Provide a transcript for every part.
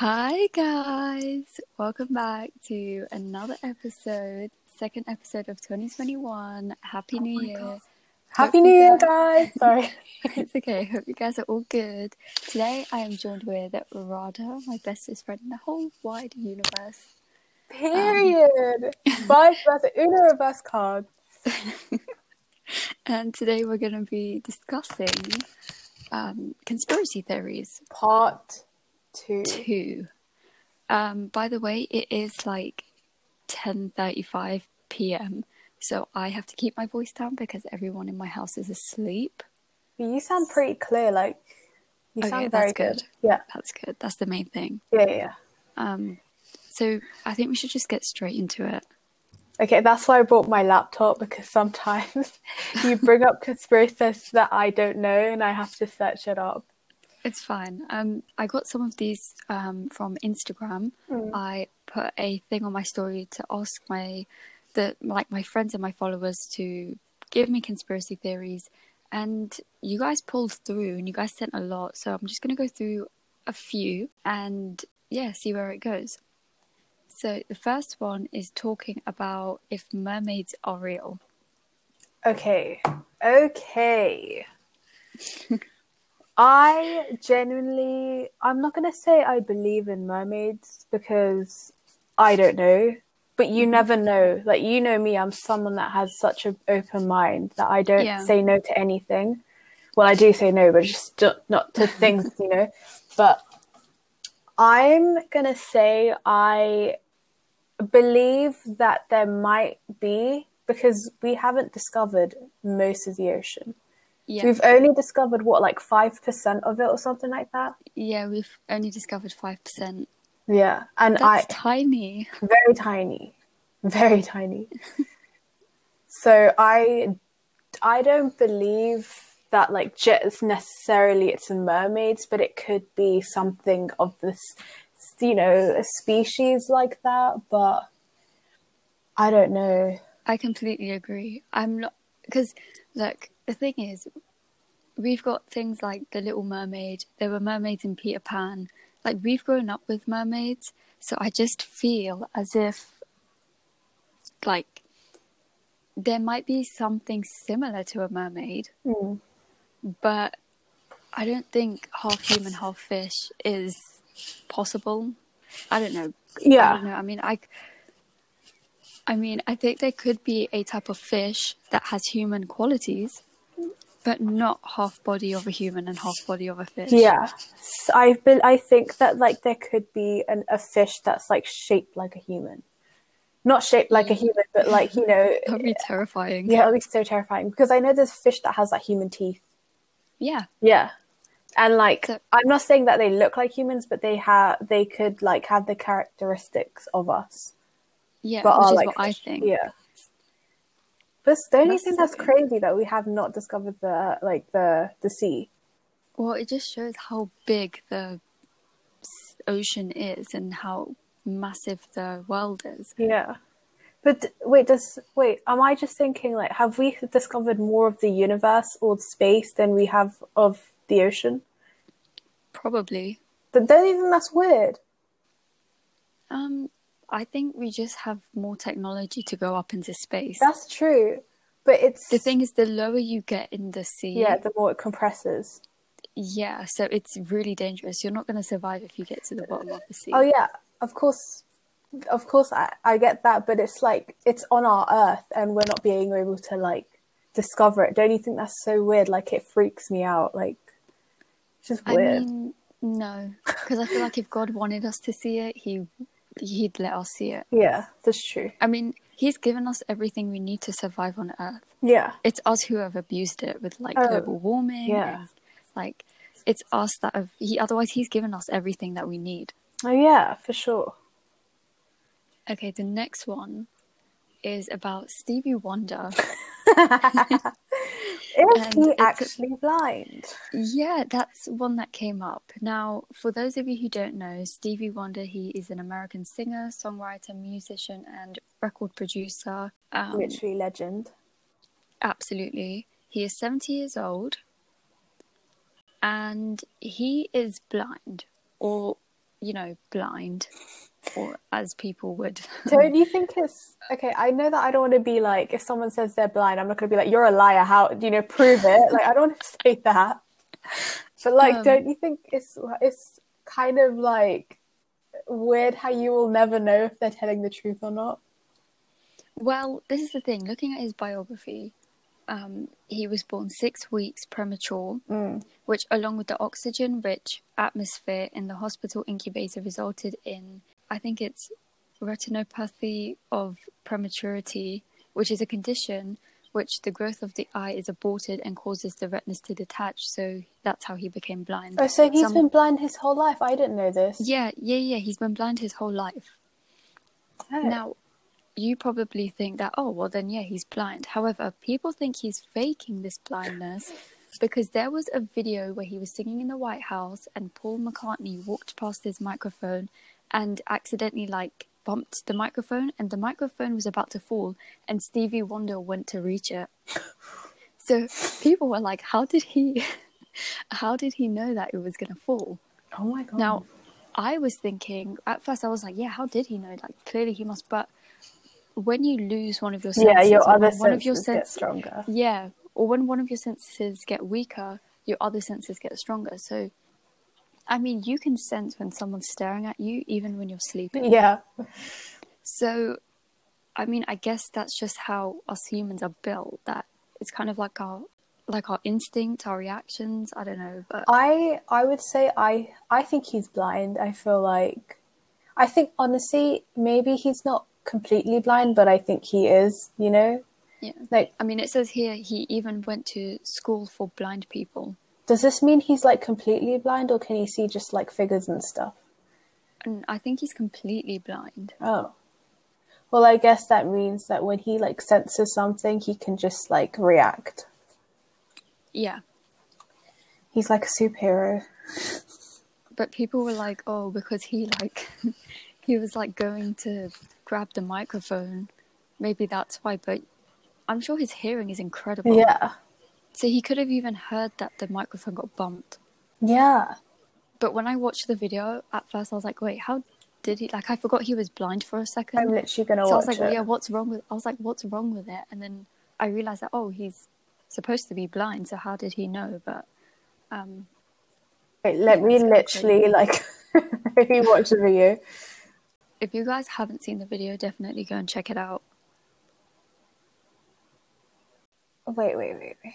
Hi, guys. Welcome back to another episode, second episode of 2021. Happy New Year. Happy Hope New Year, guys- guys! Sorry. It's okay. Hope you guys are all good. Today, I am joined with Radha, my bestest friend in the whole wide universe. Period. Vice versa. Uno reverse card. And today, we're going to be discussing um, conspiracy theories. Part two. two. Um, by the way, it is like ten thirty-five p.m. So I have to keep my voice down because everyone in my house is asleep. You sound pretty clear. Like you Okay, sound very that's good. Yeah. That's good. That's the main thing. Yeah. Yeah. yeah. Um, so I think we should just get straight into it. Okay, that's why I brought my laptop because sometimes you bring up conspiracies that I don't know and I have to search it up. It's fine. Um, I got some of these um, from Instagram. I put a thing on my story to ask my the like my friends and my followers to give me conspiracy theories, and you guys pulled through and you guys sent a lot. So I'm just gonna go through a few and yeah, see where it goes. So the first one is talking about if mermaids are real. Okay. Okay. I genuinely, I'm not going to say I believe in mermaids because I don't know, but you mm-hmm. never know. Like, you know me, I'm someone that has such an open mind that I don't Yeah. say no to anything. Well, I do say no, but just not- not to things, you know. But I'm going to say I believe that there might be because we haven't discovered most of the ocean. Yeah, We've only discovered what, like five percent of it, or something like that. yeah, we've only discovered five percent. Yeah, and That's I tiny. very tiny, very tiny. so I, I don't believe that like just necessarily it's a mermaids, but it could be something of this, you know, a species like that. But I don't know. I completely agree. I'm not because look, the thing is, we've got things like the Little Mermaid. There were mermaids in Peter Pan. Like we've grown up with mermaids, so I just feel as if, like, there might be something similar to a mermaid, Hmm. but I don't think half human, half fish is possible. I don't know. Yeah. I don't know. I mean, I. I mean, I think there could be a type of fish that has human qualities, but not half body of a human and half body of a fish. Yeah, S- I be- I think that like there could be an, a fish that's like shaped like a human, not shaped like a human, but like you know, That'd be eh, terrifying. yeah, it'll be so terrifying because I know there's fish that has like human teeth. Yeah. Yeah, and like So- I'm not saying that they look like humans, but they have they could like have the characteristics of us, Yeah, but which are is like what I think. Yeah. But the only That's thing so that's crazy that we have not discovered the like the the sea. Well, it just shows how big the ocean is and how massive the world is. Yeah. But wait, does wait, am I just thinking like have we discovered more of the universe or space than we have of the ocean? Probably. But don't you think that's weird? Um, I think we just have more technology to go up into space. That's true. But it's the thing is, the lower you get in the sea, yeah, the more it compresses. yeah, so it's really dangerous. You're not going to survive if you get to the bottom of the sea. Oh yeah, of course of course I, I get that, but it's like it's on our earth and we're not being able to like discover it. Don't you think that's so weird? Like it freaks me out. Like it's just I weird. mean, no, because I feel like if God wanted us to see it, he he'd let us see it. yeah, that's true. I mean, he's given us everything we need to survive on Earth. Yeah. It's us who have abused it with like Oh, global warming. yeah. like it's us that have he. Otherwise, he's given us everything that we need. Oh yeah, for sure. Okay, the next one is about Stevie Wonder. Is And he actually blind? Yeah, that's one that came up. Now, for those of you who don't know, Stevie Wonder, he is an American singer, songwriter, musician, and record producer. Um, Literally legend. absolutely. He is 70 years old and he is blind, or you know, blind, or as people would. Don't you think it's okay? I know that I don't want to be like if someone says they're blind, I'm not going to be like you're a liar. How you know prove it? Like I don't want to say that. But like, um, don't you think it's it's kind of like weird how you will never know if they're telling the truth or not? Well, this is the thing. Looking at his biography, um, he was born six weeks premature, mm. which, along with the oxygen rich atmosphere in the hospital incubator, resulted in, I think it's retinopathy of prematurity, which is a condition which the growth of the eye is aborted and causes the retinas to detach. So that's how he became blind. Oh, so he's Some... been blind his whole life. I didn't know this. Yeah, yeah, yeah. He's been blind his whole life. Oh. Now, you probably think that, oh, well, then, yeah, he's blind. However, people think he's faking this blindness because there was a video where he was singing in the White House and Paul McCartney walked past his microphone and accidentally, like, bumped the microphone and the microphone was about to fall and Stevie Wonder went to reach it. So people were like, how did he how did he know that it was going to fall? Oh my god. Now, I was thinking at first I was like, yeah, how did he know? Like clearly he must but when you lose one of your senses, yeah, your other one of your senses get stronger. Yeah, or when one of your senses get weaker, your other senses get stronger. So, I mean, you can sense when someone's staring at you, even when you're sleeping. Yeah. So, I mean, I guess that's just how us humans are built. That it's kind of like our like our instinct, our reactions. I don't know, but I I would say I I think he's blind. I feel like I think honestly, maybe he's not completely blind, but I think he is, you know? Yeah. Like I mean it says here he even went to school for blind people. Does this mean he's like completely blind or can he see just like figures and stuff? And I think he's completely blind. Oh. Well, I guess that means that when he like senses something, he can just like react. Yeah. He's like a superhero. But people were like, "Oh, because he like he was like going to grab the microphone. Maybe that's why, but I'm sure his hearing is incredible. Yeah. So he could have even heard that the microphone got bumped. Yeah. But when I watched the video, at first I was like, wait, how did he? Like, I forgot he was blind for a second. I'm literally gonna so watch I was like, it. yeah, what's wrong with? I was like, what's wrong with it? And then I realized that oh, he's supposed to be blind. So how did he know? But um, wait, let yeah, me literally like rewatch the video if you guys haven't seen the video, definitely go and check it out. Wait, wait, wait, wait.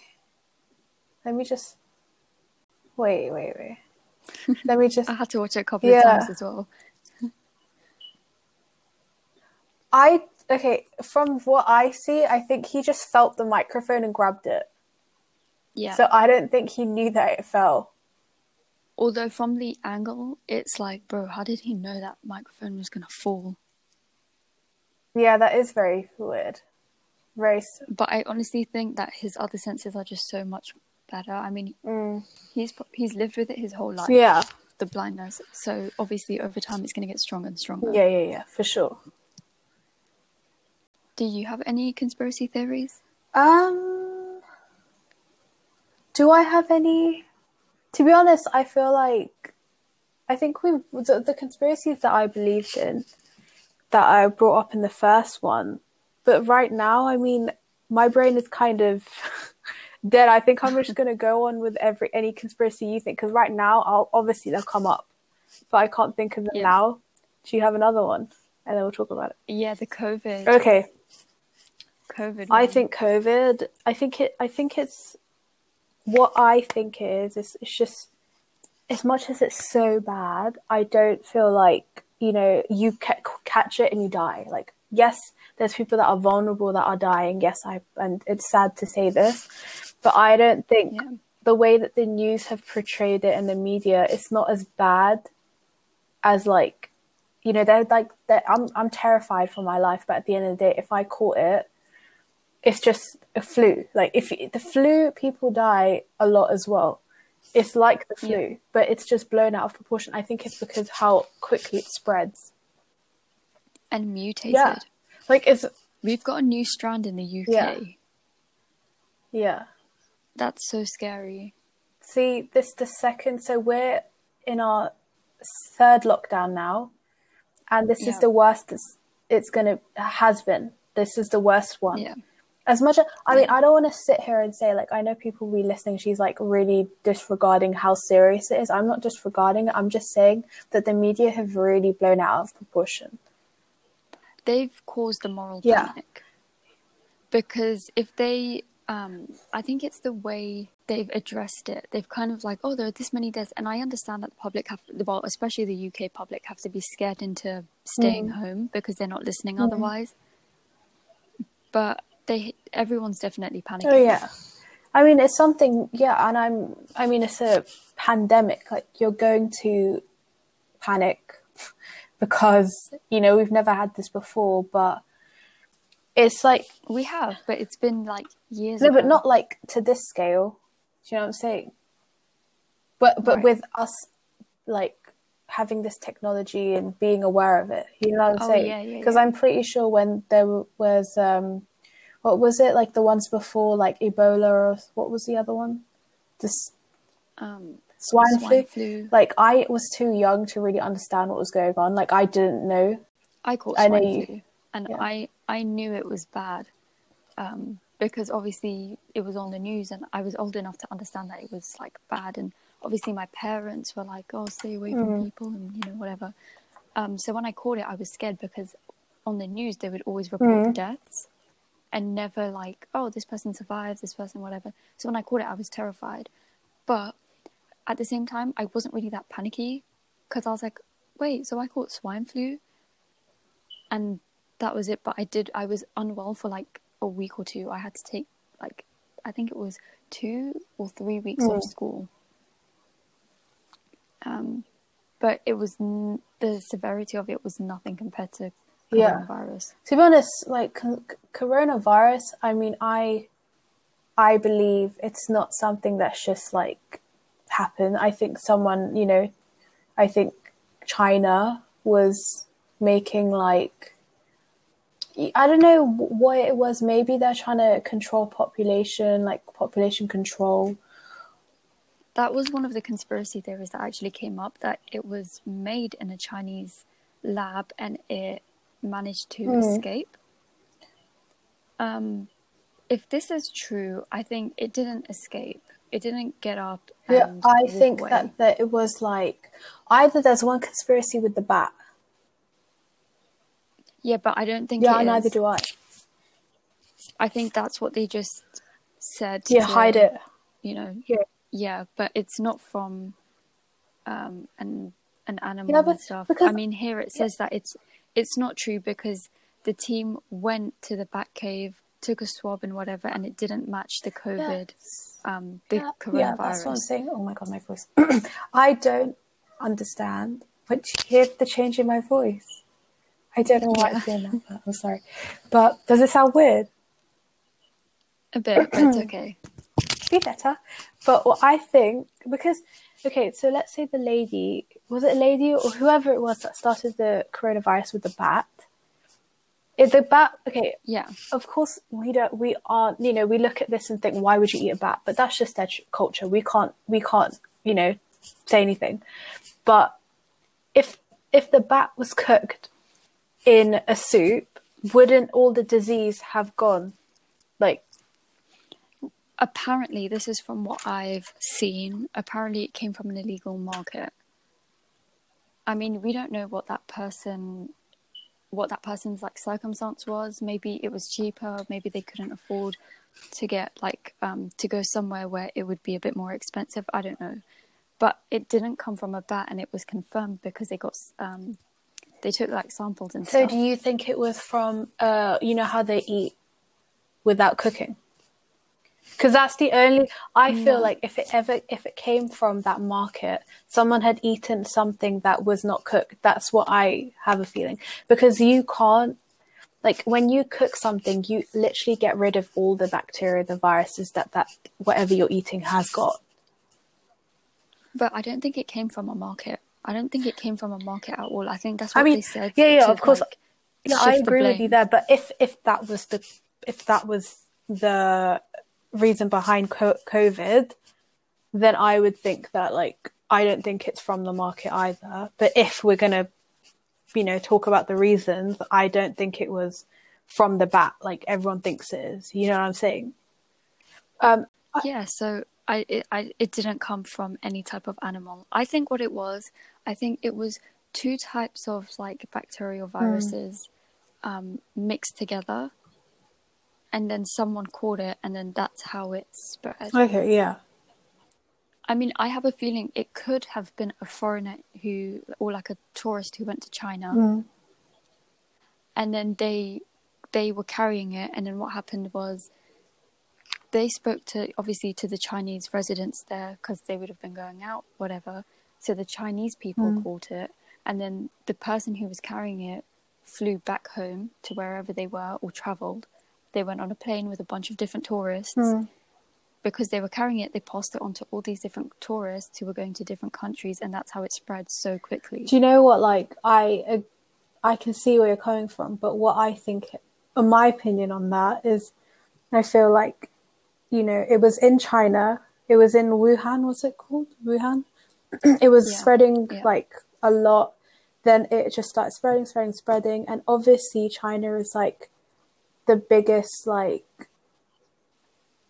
Let me just. Wait, wait, wait. Let me just. I had to watch it a couple yeah. of times as well. I okay. From what I see, I think he just felt the microphone and grabbed it. Yeah. So I don't think he knew that it fell. Although from the angle, it's like, bro, how did he know that microphone was gonna fall? Yeah, that is very weird. Very. But I honestly think that his other senses are just so much better. I mean, mm. he's he's lived with it his whole life. Yeah. The blindness. So obviously, over time, it's gonna get stronger and stronger. Yeah, yeah, yeah, for sure. Do you have any conspiracy theories? Um. Do I have any? to be honest, I feel like I think we the, the conspiracies that I believed in that I brought up in the first one, but right now, I mean, my brain is kind of dead. I think I'm just gonna go on with every any conspiracy you think because right now, I'll obviously they'll come up, but I can't think of them yeah. now. Do you have another one? And then we'll talk about it. Yeah, the COVID. Okay. COVID. I think COVID. I think it. I think it's what I think is, is it's just as much as it's so bad, I don't feel like you know you ca- catch it and you die. Like yes, there's people that are vulnerable that are dying. Yes, I and it's sad to say this, but I don't think yeah. the way that the news have portrayed it in the media, it's not as bad as like you know they're like they're, I'm I'm terrified for my life, but at the end of the day, if I caught it, it's just a flu. Like if the flu, people die a lot as well. It's like the flu, yeah. but it's just blown out of proportion. I think it's because how quickly it spreads and mutated. Yeah, like it's we've got a new strand in the UK. Yeah. yeah. That's so scary. See, this the second. So we're in our third lockdown now, and this Yeah. is the worst it's, it's gonna has been. This is the worst one. Yeah. As much as I mean, I don't want to sit here and say like I know people will be listening. She's like really disregarding how serious it is. I'm not disregarding it. I'm just saying that the media have really blown it out of proportion. They've caused the moral Yeah. panic because if they um i think it's the way they've addressed it they've kind of like oh there are this many deaths and i understand that the public have well especially the uk public have to be scared into staying home because they're not listening otherwise but they everyone's definitely panicking Oh yeah. I mean, it's something. Yeah, and I'm. I mean, it's a pandemic. Like you're going to panic because you know we've never had this before, but it's like we have but it's been like years no, but not like to this scale. Do you know what I'm saying? But but Right. with us like having this technology and being aware of it, you know what I'm Oh, saying? yeah, yeah, Because yeah. I'm pretty sure when there was um, what was it like the ones before like Ebola or what was the other one? This um swine, flu. swine flu Like I was too young to really understand what was going on. Like I didn't know. I caught I know swine you- flu, and yeah. I I knew it was bad, um, because obviously it was on the news, and I was old enough to understand that it was like bad, and obviously my parents were like, "Oh, stay away Mm. from people," and you know whatever. Um, so when I caught it, I was scared because on the news they would always report the Mm. deaths, and never like, "Oh, this person survived, this person whatever." So when I caught it, I was terrified, but at the same time, I wasn't really that panicky because I was like, "Wait, so I caught swine flu?" and that was it. But I did. I was unwell for like a week or two. I had to take like I think it was two or three weeks Mm. off school. Um, but it was n- the severity of it was nothing compared to Yeah. coronavirus. To be honest, like c- coronavirus, I mean, I, I believe it's not something that's just like happened. I think someone, you know, I think China was making like, I don't know what it was. Maybe they're trying to control population, like population control. That was one of the conspiracy theories that actually came up that it was made in a Chinese lab and it managed to Hmm. escape. Um, if this is true, I think it didn't escape. It didn't get up. Yeah, I think away. that, that it was like either there's one conspiracy with the bat. Yeah, but I don't think. Yeah, it neither do I. I think that's what they just said. Yeah, to, hide it. You know. Yeah. Yeah, but it's not from um an an animal Yeah, and stuff. because- I mean, here it says that it's it's not true because the team went to the Bat Cave, took a swab and whatever, and it didn't match the COVID, um, the yeah, coronavirus. yeah, that's what I'm saying. Oh my god, my voice. I don't understand. But you hear the change in my voice. I don't know why it's doing that. I'm sorry. But does it sound weird? A bit, but it's okay. Be better. But what I think because okay, so let's say the lady was it a lady or whoever it was that started the coronavirus with the bat. If the bat okay, Yeah, of course we don't we aren't you know we look at this and think why would you eat a bat? But that's just their culture. We can't we can't you know say anything. But if if the bat was cooked in a soup wouldn't all the disease have gone? Like apparently this is from what I've seen. Apparently, it came from an illegal market. I mean, we don't know what that person, what that person's like circumstance was. Maybe it was cheaper. Maybe they couldn't afford to get like um, to go somewhere where it would be a bit more expensive. I don't know, but it didn't come from a bat, and it was confirmed because they got um, they took like samples and so stuff. do you think it was from uh you know how they eat without cooking because that's the only i feel No. like if it ever if it came from that market someone had eaten something that was not cooked that's what i have a feeling because you can't like when you cook something you literally get rid of all the bacteria the viruses that that whatever you're eating has got But I don't think it came from a market. I don't think it came from a market at all. I think that's what I mean, they said. yeah, yeah, of course. like, yeah i agree with you there but if if that was the if that was the reason behind co- covid then i would think that like I don't think it's from the market either. But if we're gonna, you know, talk about the reasons, I don't think it was from the bat like everyone thinks it is. You know what I'm saying? Um, yeah. So I it, I it didn't come from any type of animal. I think what it was, I think it was two types of like bacterial Hmm. viruses um, mixed together, and then someone caught it, and then that's how it spread. okay, yeah, I mean, I have a feeling it could have been a foreigner who, or like a tourist who went to China, Mm. and then they they were carrying it, and then what happened was they spoke to obviously to the Chinese residents there because they would have been going out, whatever. So the Chinese people Mm. caught it, and then the person who was carrying it flew back home to wherever they were or traveled. They went on a plane with a bunch of different tourists Mm. because they were carrying it, they passed it on to all these different tourists who were going to different countries, and that's how it spread so quickly. Do you know what? Like, I uh, I can see where you're coming from, but what I think, in my opinion on that, is I feel like, you know, it was in China, it was in Wuhan, was it called Wuhan? it was Yeah, spreading yeah. like a lot. Then it just started spreading, spreading, spreading, and obviously China is like the biggest like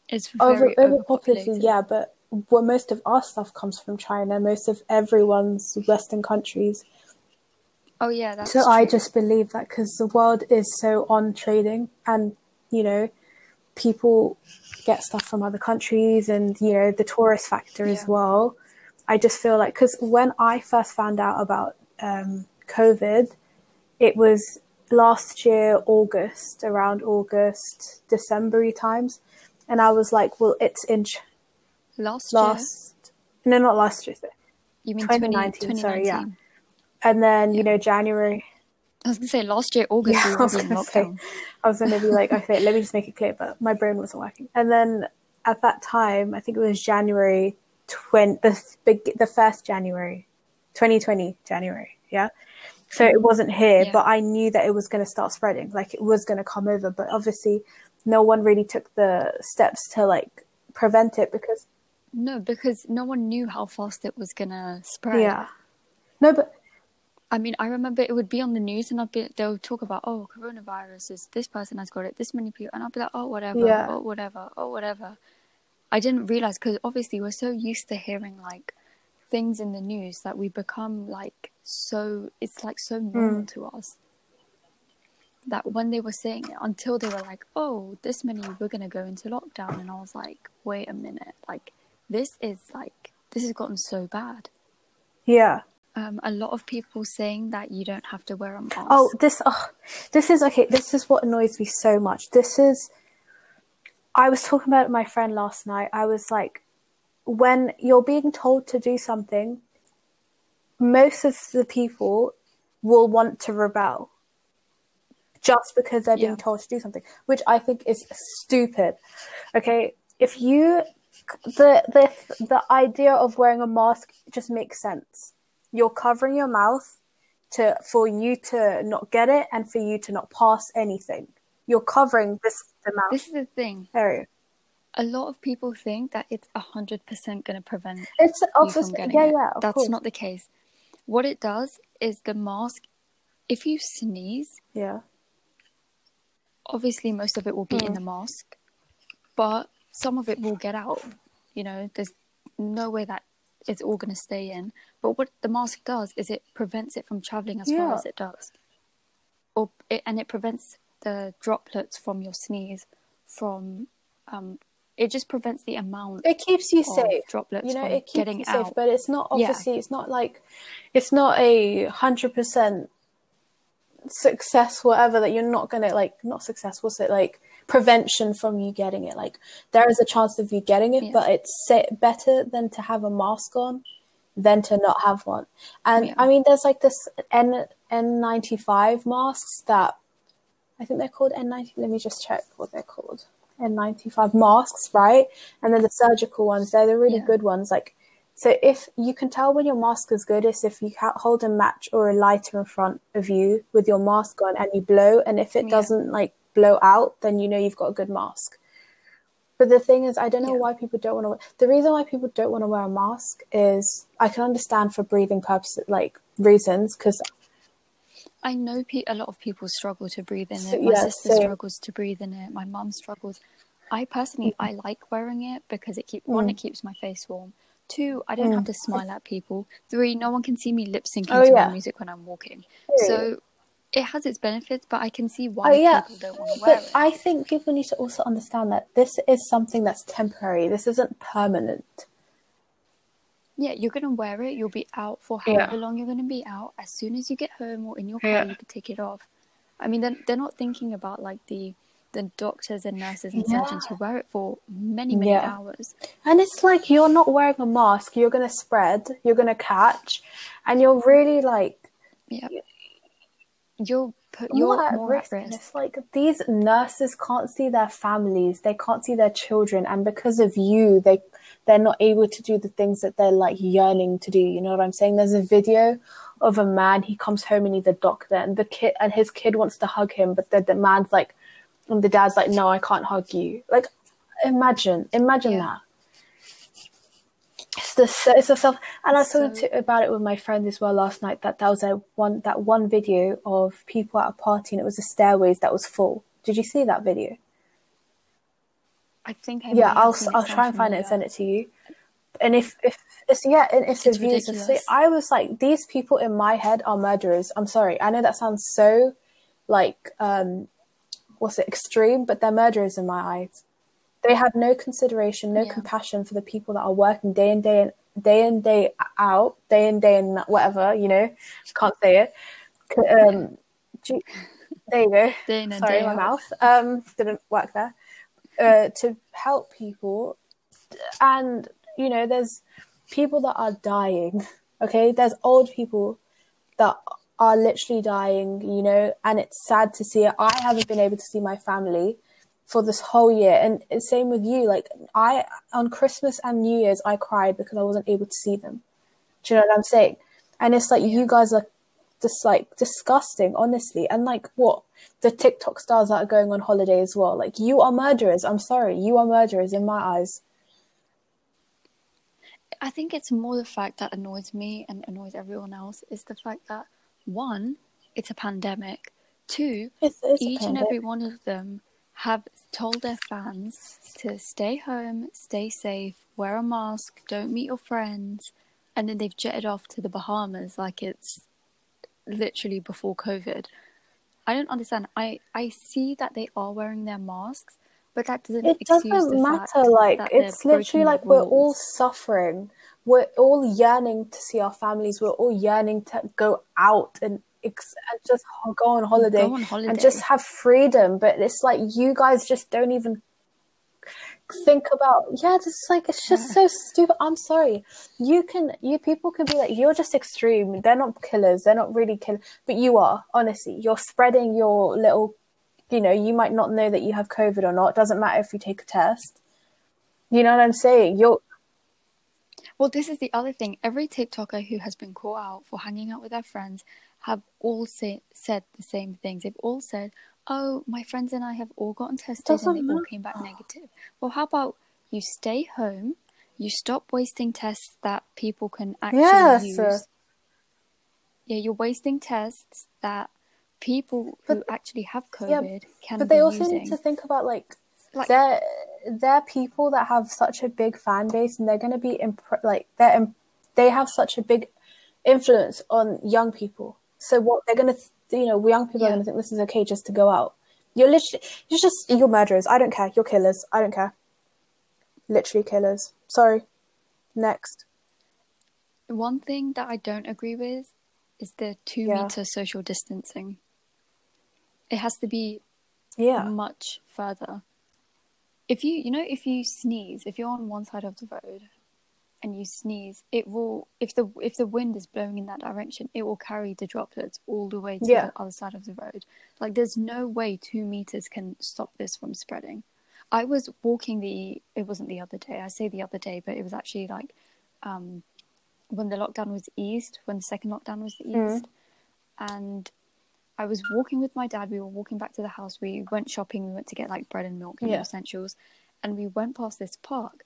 It's over overpopulated. yeah, but well, most of our stuff comes from China. Most of everyone's Western countries. Oh yeah, that's So I just believe that because the world is so on trading, and you know, people get stuff from other countries, and you know, the tourist factor as well. I just feel like because when I first found out about um, COVID, it was last year August, around August, December times, and I was like, well, it's in Ch- last year. no, not last year, You mean 2019, 2019? sorry, yeah. and then you know January. I was gonna say last year August Yeah, I was gonna say. I was gonna be like, okay, let me just make it clear, but my brain wasn't working. And then at that time, I think it was January twenty, the the first January, twenty twenty January, yeah. So it wasn't here, Yeah. but I knew that it was going to start spreading, like it was going to come over. But obviously, no one really took the steps to like prevent it because No, because no one knew how fast it was gonna spread. yeah, no, but I mean, I remember it would be on the news, and I'd be they'll talk about oh coronavirus is this person has got it, this many people, and I'll be like oh whatever, Yeah. oh whatever, oh whatever. I didn't realize because obviously we're so used to hearing like things in the news that we become like so it's like so normal Mm. to us that when they were saying it until they were like oh this many we're gonna go into lockdown and I was like wait a minute like this is like this has gotten so bad yeah. um, a lot of people saying that you don't have to wear a mask. Oh, this oh, this is okay. This is what annoys me so much. This is. I was talking about my friend last night. I was like, when you're being told to do something, most of the people will want to rebel just because they're being Yeah. told to do something, which I think is stupid. Okay, if you the the the idea of wearing a mask just makes sense. You're covering your mouth to for you to not get it and for you to not pass anything. You're covering this mouth this is the thing. area. A lot of people think that it's hundred percent going to prevent It's you from obviously yeah it. yeah. Of That's course. not the case. What it does is the mask. If you sneeze, yeah obviously most of it will be in Mm. the mask, but some of it will get out. You know, there's no way that it's all going to stay in. But what the mask does is it prevents it from traveling as far as it does, or it, and it prevents the droplets from your sneeze from. Um, it just prevents the amount it keeps you of safe. droplets You know, from it keeps getting you safe, out. but it's not Yeah. obviously. It's not like it's not a hundred percent success whatever that you're not gonna like not successful so like prevention from you getting it like there is a chance of you getting it Yeah. but it's better than to have a mask on than to not have one and Yeah. i mean there's like this n n95 masks that i think they're called n90 let me just check what they're called n95 masks right and then the surgical ones they're the really Yeah. good ones like so if you can tell when your mask is good is if you hold a match or a lighter in front of you with your mask on and you blow, and if it Yeah. doesn't like blow out, then you know you've got a good mask. But the thing is, I don't know Yeah. why people don't want to. The reason why people don't want to wear a mask is I can understand for breathing purposes, like reasons, because I know pe- a lot of people struggle to breathe in So- it. My yeah, sister same. struggles to breathe in it. My mum struggles. I personally, I like wearing it because it keep one, Mm. it keeps my face warm. Two, I don't have to smile at people. Three, no one can see me lip syncing Oh, to yeah. my music when I'm walking. So it has its benefits, but I can see why Oh yeah, people don't want to wear but it. I think people need to also understand that this is something that's temporary. This isn't permanent. Yeah, you're gonna wear it. You'll be out for Yeah. however long you're gonna be out. As soon as you get home or in your car, Yeah. you can take it off. I mean, they're, they're not thinking about like the the doctors and nurses and Yeah. surgeons who wear it for many many Yeah. hours. And it's like you're not wearing a mask. You're gonna spread. You're gonna catch, and you're really like Yeah, you're put you're you're at more risk. at risk. it's like these nurses can't see their families. They can't see their children, and because of you, they they're not able to do the things that they're like yearning to do. You know what I'm saying? There's a video of a man. He comes home and he's a doctor, and the kid and his kid wants to hug him, but the, the man's like, and the dad's like, no, I can't hug you. Like, imagine, imagine Yeah. that. It's the it's the self, and I was talking So- to, about it with my friend as well last night. That that was a one that one video of people at a party, and it was the stairways that was full. Did you see that video? I think I yeah, I'll I'll try and find it and send it to you. And if if it's yeah, and if the views ridiculous. I was like, these people in my head are murderers. I'm sorry, I know that sounds so like um, what's it extreme, but they're murderers in my eyes. They have no consideration, no Yeah. compassion for the people that are working day in day in day in day out, day in day in whatever you know. Can't say it. Um, you- there you go. Day in Sorry, day my out. mouth um, didn't work there. Uh, to help people, and you know, there's people that are dying. Okay, there's old people that are literally dying. You know, and it's sad to see it. I haven't been able to see my family for this whole year, and same with you. Like I, on Christmas and New Year's, I cried because I wasn't able to see them. Do you know what I'm saying? And it's like you guys are just like disgusting, honestly. And like what the TikTok stars that are going on holiday as well. Like you are murderers. I'm sorry, you are murderers in my eyes. I think it's more the fact that annoys me and annoys everyone else is the fact that one, it's a pandemic. Two, It's, it's each and every one of them have told their fans to stay home, stay safe, wear a mask, don't meet your friends, and then they've jetted off to the Bahamas like it's literally before COVID. I don't understand. I I see that they are wearing their masks, but that doesn't It doesn't matter. Like it's literally like we're all suffering. We're all yearning to see our families. We're all yearning to go out and ex- and just go on holiday, Go on holiday. and just have freedom. But it's like you guys just don't even think about yeah just like it's just so stupid. I'm sorry. You can you people can be like you're just extreme. They're not killers. They're not really killers but you are honestly. You're spreading your little you know you might not know that you have covid or not. It doesn't matter if you take a test. You know what i'm saying? You're Well, this is the other thing. Every TikToker who has been caught out for hanging out with their friends have all say, said the same things. They've all said, "Oh, my friends and I have all gotten tested and Doesn't they all came back negative." Well, how about you stay home, you stop wasting tests that people can actually Yes. use. Yeah, you're wasting tests that people who actually have yeah, COVID can but they also using. need to think about like, Like- they're they're people that have such a big fan base and they're going to be imp- like they're imp- they have such a big influence on young people so what they're going to th- you know young people are Yeah. going to think this is okay just to go out. You're literally you're just you're murderers. I don't care. You're killers. I don't care. Literally killers. Sorry. Next. One thing that I don't agree with is the two Yeah. meter social distancing. It has to be yeah. much further. If you, you know, if you sneeze, if you're on one side of the road and you sneeze, it will, if the if the wind is blowing in that direction, it will carry the droplets all the way to Yeah. the other side of the road. Like, there's no way two meters can stop this from spreading. I was walking the, it wasn't the other day. I say the other day, but it was actually like, um, when the lockdown was eased, when the second lockdown was Mm. eased, and I was walking with my dad. We were walking back to the house. We went shopping. We went to get like bread and milk and Yeah. essentials. and we went past this park.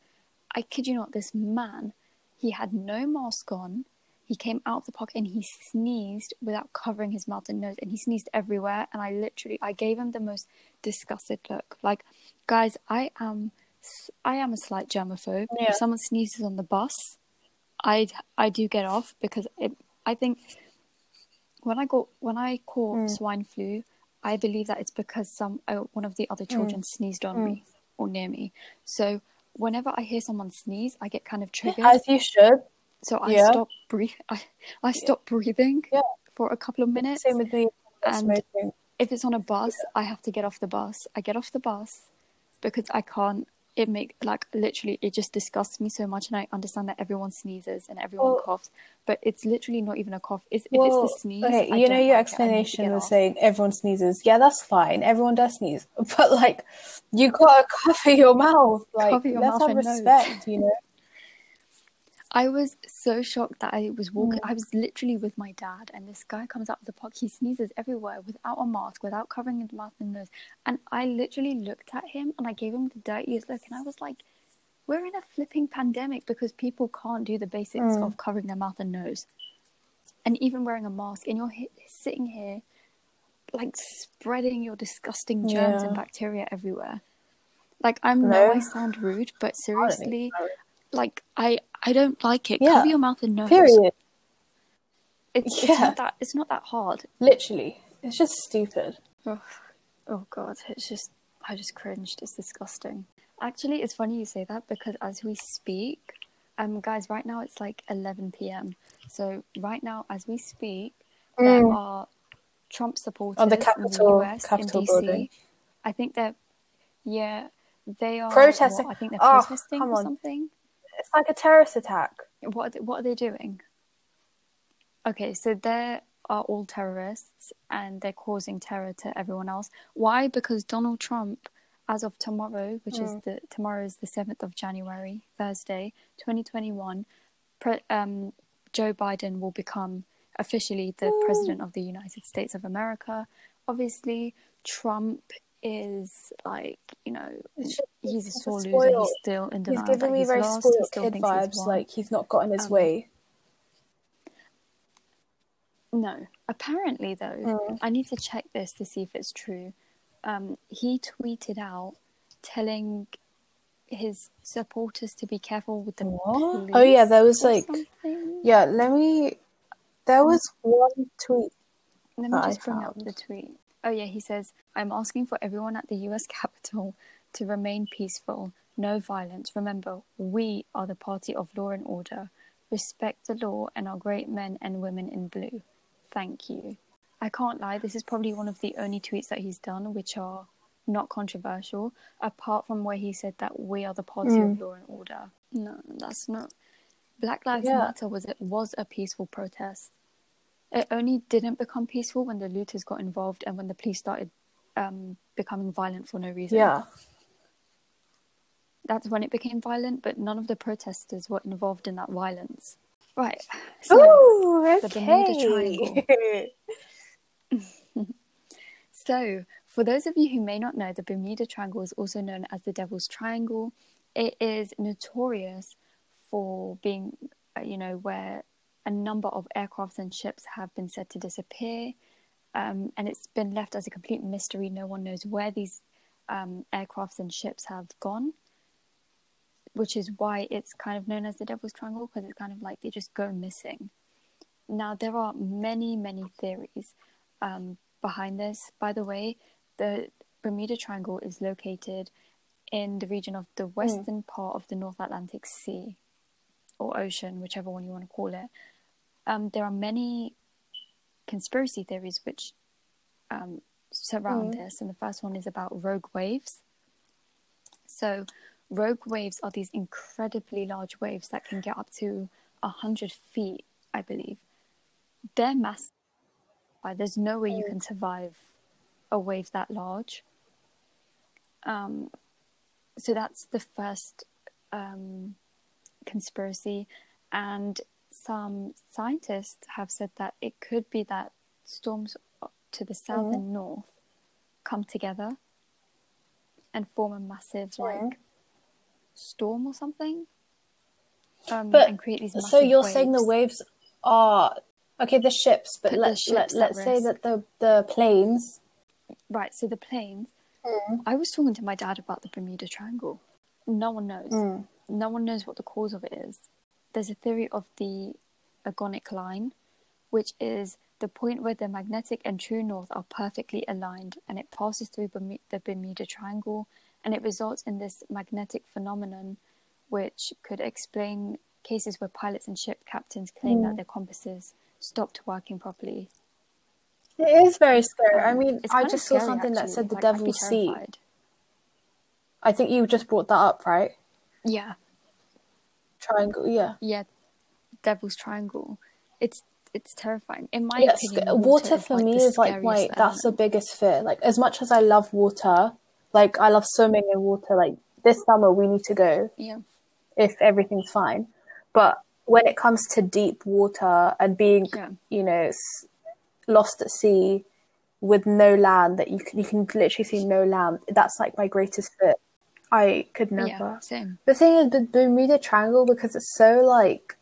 I kid you not, this man, he had no mask on. He came out of the park and he sneezed without covering his mouth and nose, and he sneezed everywhere. And I literally, I gave him the most disgusted look. Like, guys, I am, I am a slight germaphobe. Yeah. If someone sneezes on the bus, I, I do get off because it. I think when I got when I caught Mm. swine flu, I believe that it's because some uh, one of the other Mm. children sneezed on me or near me. So whenever I hear someone sneeze, I get kind of triggered. As you should. so I yeah. stop breathe. I, I stop breathing Yeah. for a couple of minutes. Same with me. And- smoking. If it's on a bus, I have to get off the bus. I get off the bus because I can't. It make like literally it just disgusts me so much, and I understand that everyone sneezes and everyone Well- coughs, but it's literally not even a cough. It's, if it's the sneeze, okay, I you know your like it. I need to explanation was off. saying everyone sneezes. Yeah, that's fine. Everyone does sneeze, but like, you gotta cover your mouth. Like, Cover your let's mouth have and nose. respect. You know. I was so shocked that I was walking. Mm. I was literally with my dad, and this guy comes out of the park. He sneezes everywhere without a mask, without covering his mouth and nose. And I literally looked at him and I gave him the dirtiest look. And I was like, "We're in a flipping pandemic because people can't do the basics Mm. of covering their mouth and nose, and even wearing a mask. And you're he- sitting here, like spreading your disgusting germs and bacteria everywhere." Like I'm No. know I sound rude, but I seriously, like I I don't like it. Yeah. Cover your mouth and nose. Period. It's, it's Yeah. not that it's not that hard. Literally, it's just stupid. Oh, oh god, it's just I just cringed. It's disgusting. Actually, it's funny you say that because as we speak, um, guys, right now it's like 11 p.m. So right now, as we speak, there Mm. are Trump supporters On the in Capitol- the US Capitol in DC. building. I think they're yeah, they are Protesting. what, I think they're Oh, protesting or something. It's like a terrorist attack. What are they, what are they doing? Okay, so they are all terrorists and they're causing terror to everyone else. Why? Because Donald Trump, as of tomorrow, which is the tomorrow is the seventh of January, Thursday, twenty twenty one, um, Joe Biden will become officially the president of the United States of America. Obviously, Trump is like you know just- he's a sore loser. spoiled. He's still in denial. He's giving me he's very lost. Spoiled kid thinks he's vibes. Like he's not gotten his Um, way. No. Apparently, though, Mm. I need to check this to see if it's true. Um, he tweeted out telling his supporters to be careful with the What? Oh yeah, there was like something. yeah. Let me. There was one tweet. Let me that I just bring up the tweet. Oh yeah, he says, "I'm asking for everyone at the U.S. Capitol to remain peaceful, no violence. Remember, we are the party of law and order. Respect the law and our great men and women in blue. Thank you." I can't lie. This is probably one of the only tweets that he's done which are not controversial, apart from where he said that we are the party Mm. of law and order. No, that's not. Black Lives Yeah. Matter was it was a peaceful protest. It only didn't become peaceful when the looters got involved and when the police started um, becoming violent for no reason. Yeah. That's when it became violent, but none of the protesters were involved in that violence. Right. So, Ooh, the Bermuda okay. so, for those of you who may not know, the Bermuda Triangle is also known as the Devil's Triangle. It is notorious for being, uh, you know, where a number of aircrafts and ships have been said to disappear. Um, and it's been left as a complete mystery. No one knows where these um, aircrafts and ships have gone, which is why it's kind of known as the Devil's Triangle because it's kind of like they just go missing. Now, there are many, many theories um, behind this. By the way, the Bermuda Triangle is located in the region of the western part of the North Atlantic Sea or ocean, whichever one you want to call it. Um, there are many conspiracy theories which um, surround this, and the first one is about rogue waves. So, rogue waves are these incredibly large waves that can get up to 100 feet, I believe. They're massive. There's no way you can survive a wave that large. Um, so that's the first um, conspiracy, and some scientists have said that it could be that storms to the south Mhm. and north come together and form a massive like storm or something. Um, But- and create these. So you're saying the waves. waves are okay, the ships, but let, ships let, let's say that the, the planes. Right, so the planes. Mm. I was talking to my dad about the Bermuda Triangle. No one knows. Mm. No one knows what the cause of it is. There's a theory of the agonic line, which is the point where the magnetic and true north are perfectly aligned and it passes through the Bermuda Triangle and it results in this magnetic phenomenon, which could explain cases where pilots and ship captains claim Mm. that their compasses stopped working properly. It is very scary. I Um, mean, I just saw something that said the Like, Devil's Sea. I think you just brought that up, right? Yeah, Triangle, yeah. yeah, Devil's Triangle. It's it's terrifying. In my Yes, opinion, water, is, for like, me is like my that's the biggest fear. Like as much as I love water, like I love swimming in water. Like this summer we need to go Yeah, if everything's fine. But when it comes to deep water and being, Yeah. you know, s- lost at sea with no land that you can you can literally see no land. That's like my greatest fear. I could never. yeah, same. The thing is, the Bermuda Triangle because it's so like,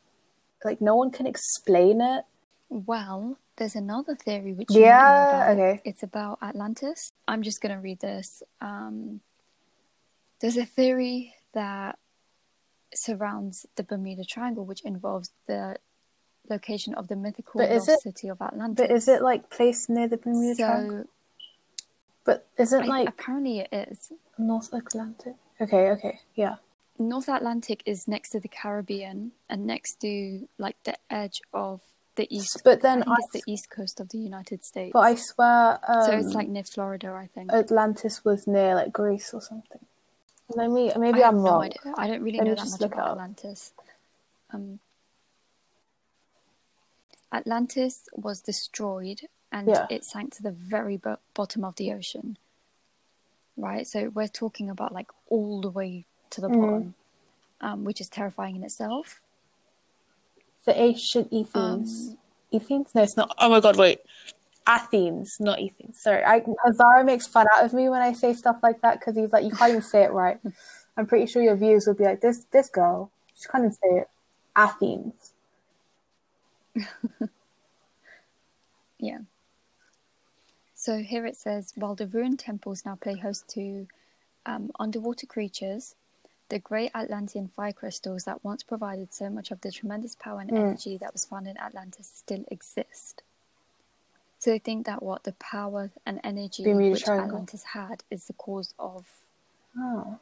like no one can explain it. Well, there's another theory which Yeah, about. okay. It's about Atlantis. I'm just gonna read this. Um, there's a theory that surrounds the Bermuda Triangle, which involves the location of the mythical lost it- city of Atlantis. But is it like placed near the Bermuda Triangle? But isn't I- like apparently, it is. North Atlantic? Okay, okay, yeah. North Atlantic is next to the Caribbean and next to like the edge of the east. But then I I, it's the east coast of the United States. but I swear, um, so it's like near Florida, I think. Atlantis was near like Greece or something. Let me, maybe I no wrong. idea. I don't really Let know that much look about up. Atlantis. Um, Atlantis was destroyed and Yeah. it sank to the very bo- bottom of the ocean. Right, so we're talking about like all the way to the Mhm. bottom, um, which is terrifying in itself. The ancient Athens. Um, Athens? No, it's not. Oh my god, wait. Athens, not Athens. Sorry, I, Hazara makes fun out of me when I say stuff like that because he's like, you can't even say it right. I'm pretty sure your viewers would be like, this this girl, she can't even say it. Athens. Yeah. So here it says while the ruined temples now play host to um, underwater creatures, the great Atlantean fire crystals that once provided so much of the tremendous power and Mm. energy that was found in Atlantis still exist. So they think that what the power and energy Bermuda which Triangle. Atlantis had is the cause of Oh.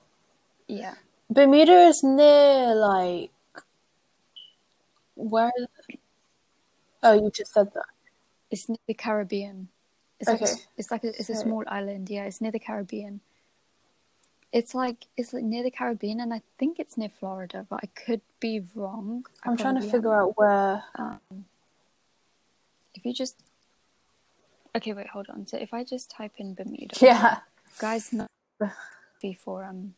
yeah. Bermuda is near like where? Oh, you just said that. It's near the Caribbean. It's like a, Okay. it's like a, it's a small island. Yeah, it's near the Caribbean. It's like it's like near the Caribbean, and I think it's near Florida, but I could be wrong. I I'm trying to figure am. out where. Um, if you just okay, wait, hold on. So if I just type in Bermuda, Yeah. guys, not before um,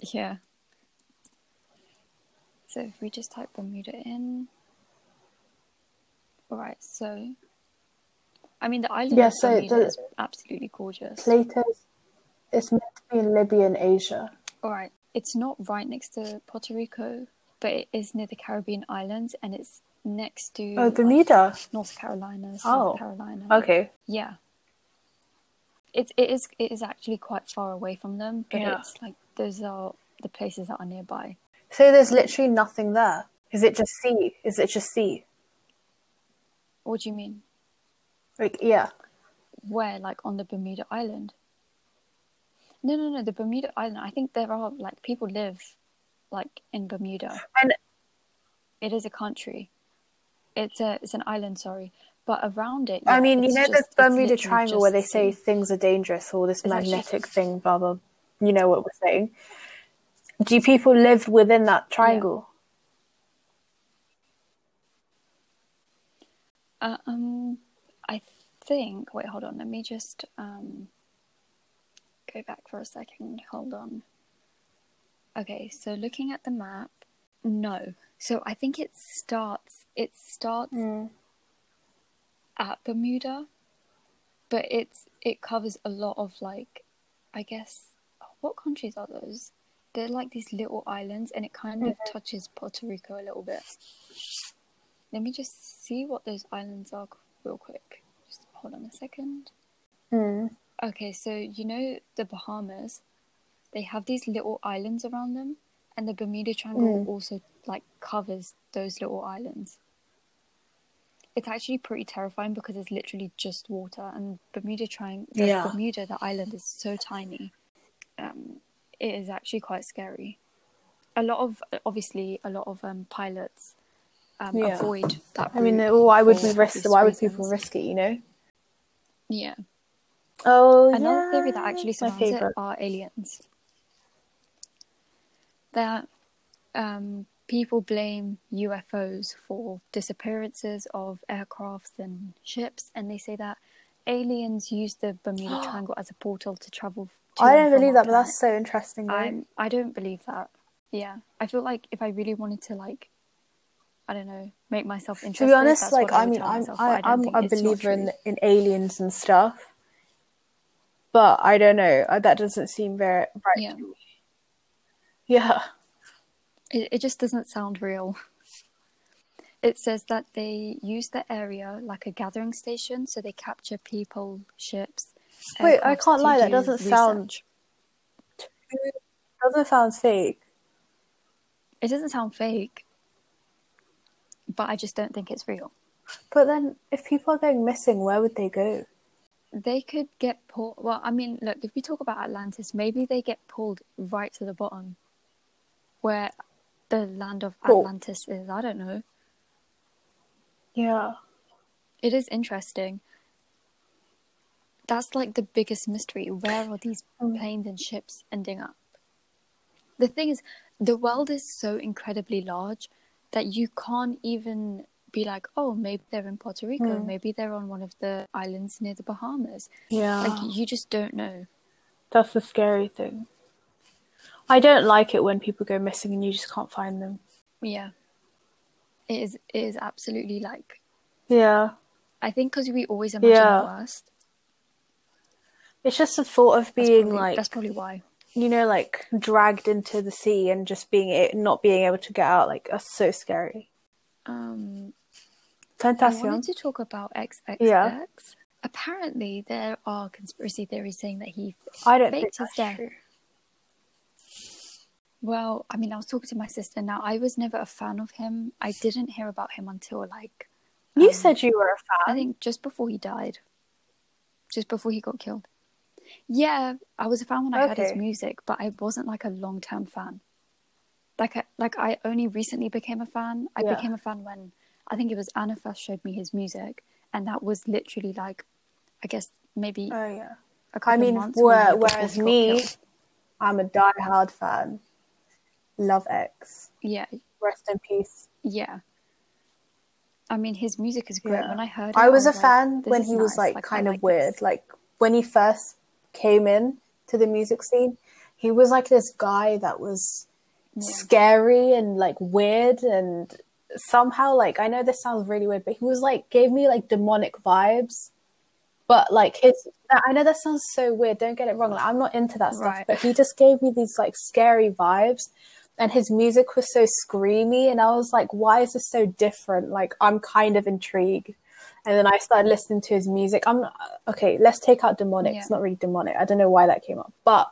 yeah. So if we just type Bermuda in, all right. So, I mean, the island Yeah, so the- is absolutely gorgeous. Plato's. It's meant to be in Libya and Asia. All right, it's not right next to Puerto Rico, but it is near the Caribbean islands, and it's next to Oh, like, Bermuda. North Carolina, Oh, South Carolina. Okay. Yeah. It it is it is actually quite far away from them, but Yeah. it's like those are the places that are nearby. So there's literally nothing there. Is it just sea? Is it just sea? What do you mean? Like, yeah. Where, like on the Bermuda Island? No, no, no. The Bermuda Island. I think there are like people live, like in Bermuda. And It is a country. It's a it's an island. Sorry, but around it. I mean, you know just- the Bermuda Triangle where they say things are dangerous or this magnetic thing, blah blah. You know what we're saying. Do people live within that triangle? Uh, um, think. Wait, hold on. Let me just um go back for a second. Hold on. Okay, so looking at the map, no. So I think it starts. It starts Mm. at Bermuda, but it's it covers a lot of like, I guess, what countries are those? they're like these little islands, and it kind of touches Puerto Rico a little bit. Let me just see what those islands are real quick. Hold on a second. Mm. Okay, so you know the Bahamas, they have these little islands around them, and the Bermuda Triangle Mm. also like covers those little islands. It's actually pretty terrifying because it's literally just water, and Bermuda Triangle, Yeah. Bermuda, the island is so tiny. Um, it is actually quite scary. A lot of obviously a lot of um, pilots um, Yeah. avoid that. I mean, why would we risk? Why would people risk it? You know. Yeah. Oh, Another yeah. theory that actually surrounds it are aliens. That um, people blame UFOs for disappearances of aircrafts and ships, and they say that aliens use the Bermuda Triangle as a portal to travel. To I don't believe that, but that's so interesting. Though. I'm, I don't believe that. Yeah, I feel like if I really wanted to, like, I don't know, make myself interesting. to be honest, like I, I mean, I'm myself, I, I'm a believer in in aliens and stuff, but I don't know. uh, That doesn't seem very right. Yeah. to me. Yeah. It, it just doesn't sound real. It says that they use the area like a gathering station, so they capture people, ships. Wait, I can't lie, that doesn't sound- research. Doesn't sound fake. It doesn't sound fake, but I just don't think it's real. But then, if people are going missing, where would they go? They could get pulled. Well, I mean, look, if we talk about Atlantis, maybe they get pulled right to the bottom, where the land of. Atlantis is. I don't know. Yeah. It is interesting. That's like the biggest mystery. Where are these Mm. planes and ships ending up? The thing is, the world is so incredibly large that you can't even be like, oh, maybe they're in Puerto Rico, Mm. maybe they're on one of the islands near the Bahamas. Yeah. Like, you just don't know. That's the scary thing. I don't like it when people go missing and you just can't find them. Yeah. It is, it is absolutely like, Yeah. I think because we always imagine Yeah. the worst. It's just the thought of That's being probably, like, that's probably why. You know, like dragged into the sea and just being it, not being able to get out. Like, that's so scary. Um, I Tentacion. wanted to talk about XXX. Yeah. Apparently, there are conspiracy theories saying that he I don't think faked his death. true. Well, I mean, I was talking to my sister. Now, I was never a fan of him. I didn't hear about him until like You Um, said you were a fan. I think just before he died, just before he got killed. Yeah, I was a fan when I heard his music, but I wasn't like a long term fan. Like, I, like I only recently became a fan. I Yeah. became a fan when I think it was Anna first showed me his music, and that was literally like, I guess maybe Oh yeah. I mean, where, whereas he me. I'm a die-hard fan. Love X. yeah, Rest in peace. yeah. I mean, his music is great. Yeah. When I heard it, I was a like, fan when he was nice. like, I kind of like weird. this." Like when he first came in to the music scene, he was like this guy that was Yeah. scary and like weird and somehow like I know this sounds really weird, but he was like gave me like demonic vibes. But like his, I know that sounds so weird. Don't get it wrong. Like I'm not into that stuff, Right. but he just gave me these like scary vibes, and his music was so screamy, and I was like, why is this so different? Like I'm kind of intrigued. And then I started listening to his music. I'm okay. Let's take out demonic. Yeah. It's not really demonic. I don't know why that came up, but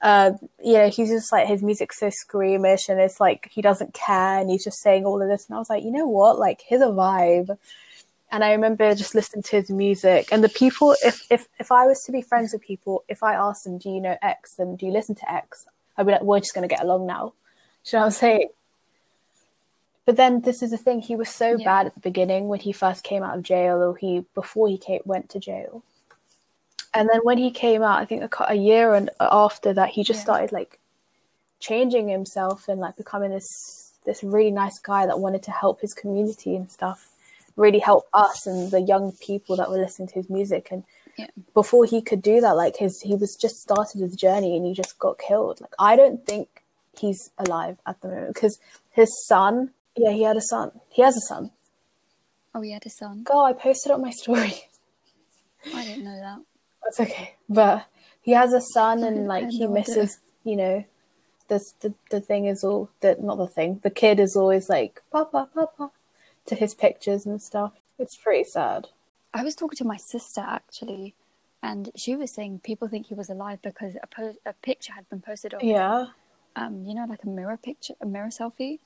uh, you know, he's just like his music's so screamish, and it's like he doesn't care, and he's just saying all of this. And I was like, you know what? Like, here's a vibe. And I remember just listening to his music, and the people. If if if I was to be friends with people, if I asked them, "Do you know X?" and "Do you listen to X?" I'd be like, "We're just gonna get along now." Do you know what I'm saying? But then this is the thing. He was so Yeah. bad at the beginning when he first came out of jail, or he before he came, went to jail. And then when he came out, I think a, a year and uh, after that, he just Yeah. started like changing himself and like becoming this this really nice guy that wanted to help his community and stuff, really help us and the young people that were listening to his music. And Yeah. before he could do that, like his he was just started his journey and he just got killed. Like I don't think he's alive at the moment because his son, yeah, he had a son. He has a son. Oh, he had a son. Girl, I posted up my story. I didn't know that. That's okay. But he has a son and like he misses, you know, this the, the thing is all that not the thing. The kid is always like papa papa to his pictures and stuff. It's pretty sad. I was talking to my sister actually, and she was saying people think he was alive because a, po- a picture had been posted of. Yeah. Um, you know, like a mirror picture, a mirror selfie.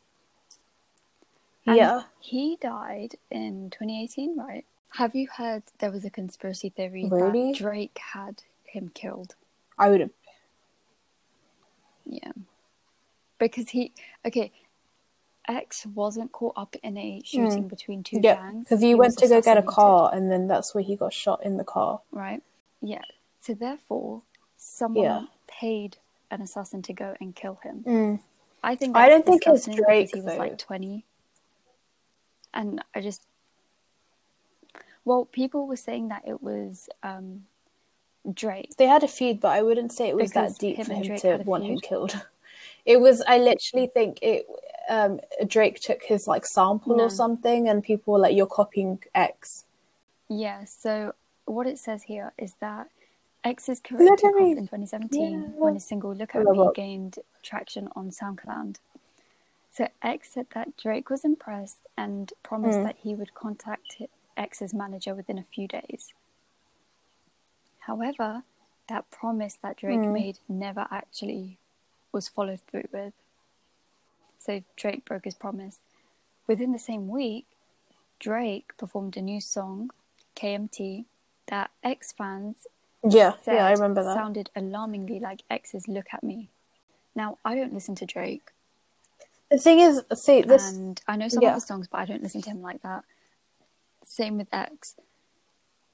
Yeah. He died in 2018, right? Have you heard there was a conspiracy theory Really? that Drake had him killed? I would have. Yeah. Because he, okay, X wasn't caught up in a shooting between two. Yeah, gangs. because he, He went to go get a car, and then that's where he got shot in the car. Right? Yeah. So therefore, someone Yeah. paid an assassin to go and kill him. Mm. I think I don't think it's Drake, he was though. like 20. And I just. Well, people were saying that it was um, Drake. They had a feud, but I wouldn't say it was that deep for him to want him killed. It was. I literally think it. Um, Drake took his like sample No. or something, and people were like, "You're copying X." Yeah, so what it says here is that X's career took off in 2017 Yeah. when his single Look at Me gained traction on SoundCloud. So X said that Drake was impressed and promised Mm. that he would contact X's manager within a few days. However, that promise that Drake Mm. made never actually was followed through with. So Drake broke his promise. Within the same week, Drake performed a new song, KMT, that X fans Yeah, said yeah, I remember that. sounded alarmingly like X's Look at Me. Now, I don't listen to Drake, The thing is, see this. and I know some yeah. of his songs, but I don't listen to him like that. Same with X.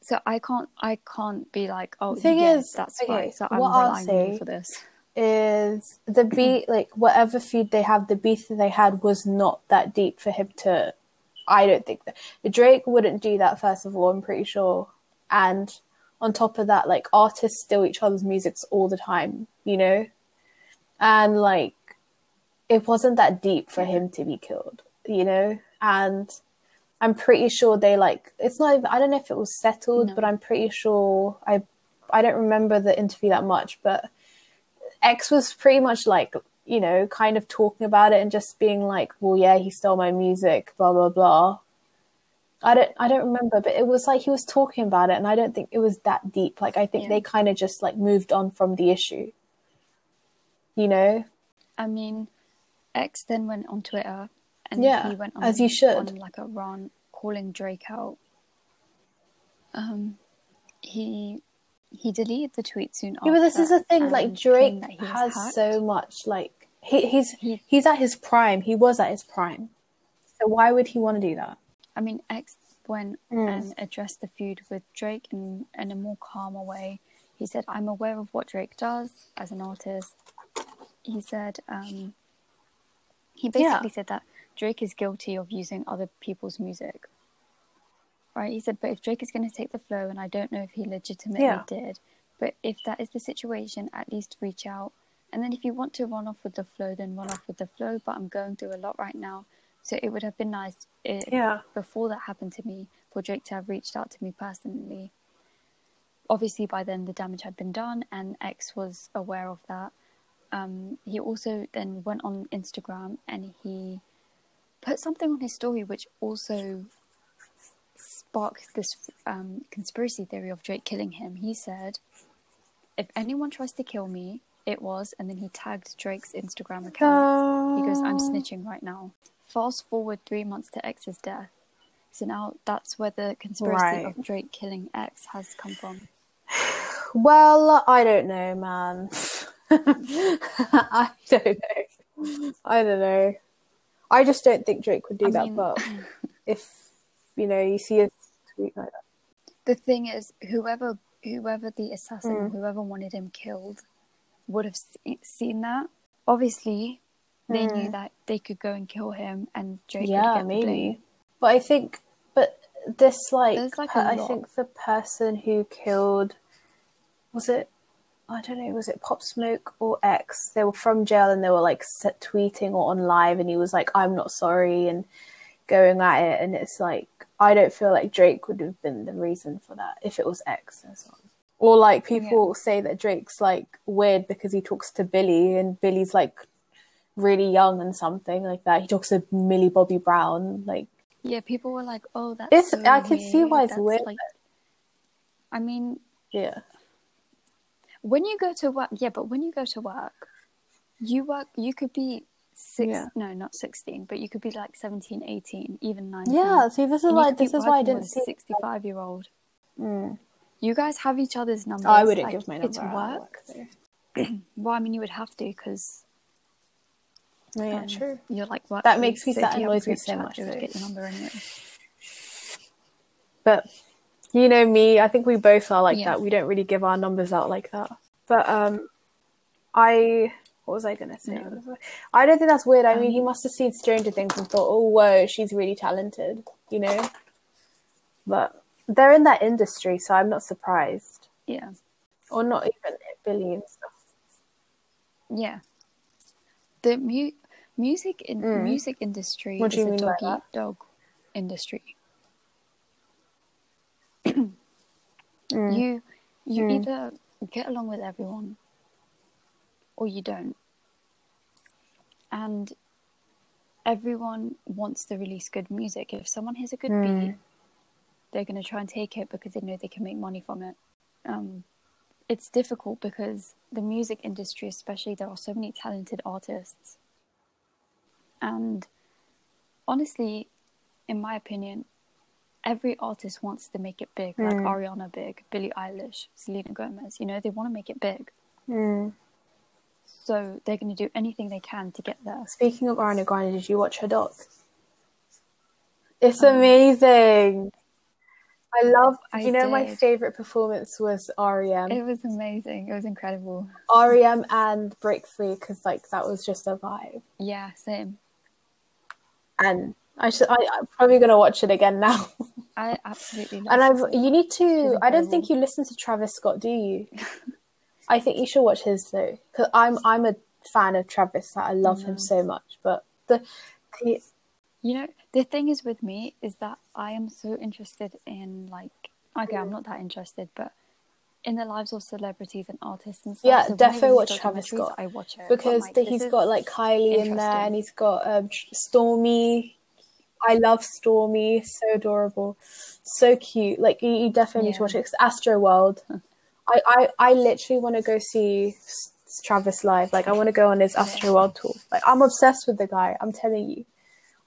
So I can't, I can't be like, oh, The thing yeah, is, that's okay, right. So I'm what I'll relying you say- for this. is the beat like whatever feed they have the beat that they had was not that deep for him to i don't think that drake wouldn't do that first of all i'm pretty sure and on top of that like artists steal each other's musics all the time you know and like it wasn't that deep for him to be killed you know and i'm pretty sure they like it's not i don't know if it was settled No. but i'm pretty sure i i don't remember the interview that much but X was pretty much like, you know, kind of talking about it and just being like, well, yeah, he stole my music, blah, blah, blah. I don't, I don't remember, but it was like he was talking about it and I don't think it was that deep. Like, I think Yeah. they kind of just like moved on from the issue, you know? I mean, X then went on Twitter and Yeah, he went on, as you should. on like a rant calling Drake out. Um, he he deleted the tweet soon after. Yeah, but this is the thing. Like Drake has hacked. so much. Like he, he's He- he's at his prime. He was at his prime. So why would he want to do that? I mean, X went Mm. and addressed the feud with Drake in, in a more calmer way. He said, I'm aware of what Drake does as an artist. He said, um, he basically said that Drake is guilty of using other people's music. Right? He said, but if Drake is going to take the flow, and I don't know if he legitimately Yeah. did, but if that is the situation, at least reach out. And then if you want to run off with the flow, then run off with the flow. But I'm going through a lot right now. So it would have been nice if, Yeah. before that happened to me for Drake to have reached out to me personally. Obviously, by then the damage had been done, and X was aware of that. Um, he also then went on Instagram and he put something on his story, which also sparked this um, conspiracy theory of Drake killing him. He said, "If anyone tries to kill me, it was," and then he tagged Drake's Instagram account. He goes, I'm snitching right now. Fast forward three months to X's death. So now that's where the conspiracy Right. of Drake killing X has come from. Well, I don't know, man. I don't know. I don't know. I just don't think Drake would do I that. mean- but if you know, you see a tweet like that, The thing is, whoever whoever the assassin, Mm. whoever wanted him killed, would have se- seen that. Obviously, they knew Mm. that they could go and kill him, and Drake yeah, would get maybe. But I think, but this like, like, per- I think the person who killed was it. I don't know. Was it Pop Smoke or X? They were from jail and they were like set tweeting or on live, and he was like, "I'm not sorry," and going at it. And it's like, I don't feel like Drake would have been the reason for that if it was X as well. Or like people say that Drake's like weird because he talks to Billie, and Billie's like really young and something like that. He talks to Millie Bobby Brown. Like, Yeah, people were like, "Oh, that's." It's- so I can see why it's That's weird. Like, I mean, yeah, when you go to work, yeah, but when you go to work, you work. You could be six. Yeah. No, not sixteen, but you could be like 17, 18, even nineteen. yeah. See, this is And this is why I didn't see. sixty-five-year-old. Mm. You guys have each other's numbers. I wouldn't like, give my number. It's work. Well, I mean, you would have to because No, yeah, um, true. you're like work. That makes me- so that if you have a annoys me so much, would get your number anyway. But you know me, I think we both are like Yeah. that. We don't really give our numbers out like that. But um, I what was I gonna say? No. I don't think that's weird. I mean, Um, he must have seen Stranger Things and thought, "Oh, whoa, she's really talented," you know. But they're in that industry, so I'm not surprised, Yeah, or not even Billie and stuff. yeah. The mu- music in Mm. music industry What do is you a mean by that? dog industry. Mm. You you Mm. either get along with everyone or you don't. And everyone wants to release good music. If someone has a good Mm. beat, they're going to try and take it because they know they can make money from it. Um, it's difficult because the music industry, especially, there are so many talented artists. And honestly, in my opinion, every artist wants to make it big, like Mm. Ariana big, Billie Eilish, Selena Gomez. You know, they want to make it big, Mm. so they're going to do anything they can to get there. Speaking of Ariana Grande, did you watch her doc? It's Um, amazing. I love. I you know, my favorite performance was REM. It was amazing. It was incredible. REM and Break Free because like that was just a vibe. Yeah, same. And I should. I, I'm probably gonna watch it again now. I absolutely love and I've. it. You need to. I don't think you listen to Travis Scott, do you? I think you should watch his though, because I'm. I'm a fan of Travis. Like, I love him so much. But the. the You know, the thing is with me is that I am so interested in like okay, I'm not that interested, but in the lives of celebrities and artists and stuff. Yeah, so defo watch Travis Scott. I watch it because like, the, he's got like Kylie in there, and he's got um, Stormi. I love Stormi, so adorable, so cute. Like you, you definitely need to watch it. It's Astro World. I, I, I literally want to go see Travis live. Like I want to go on his Astro World tour. Like I'm obsessed with the guy. I'm telling you,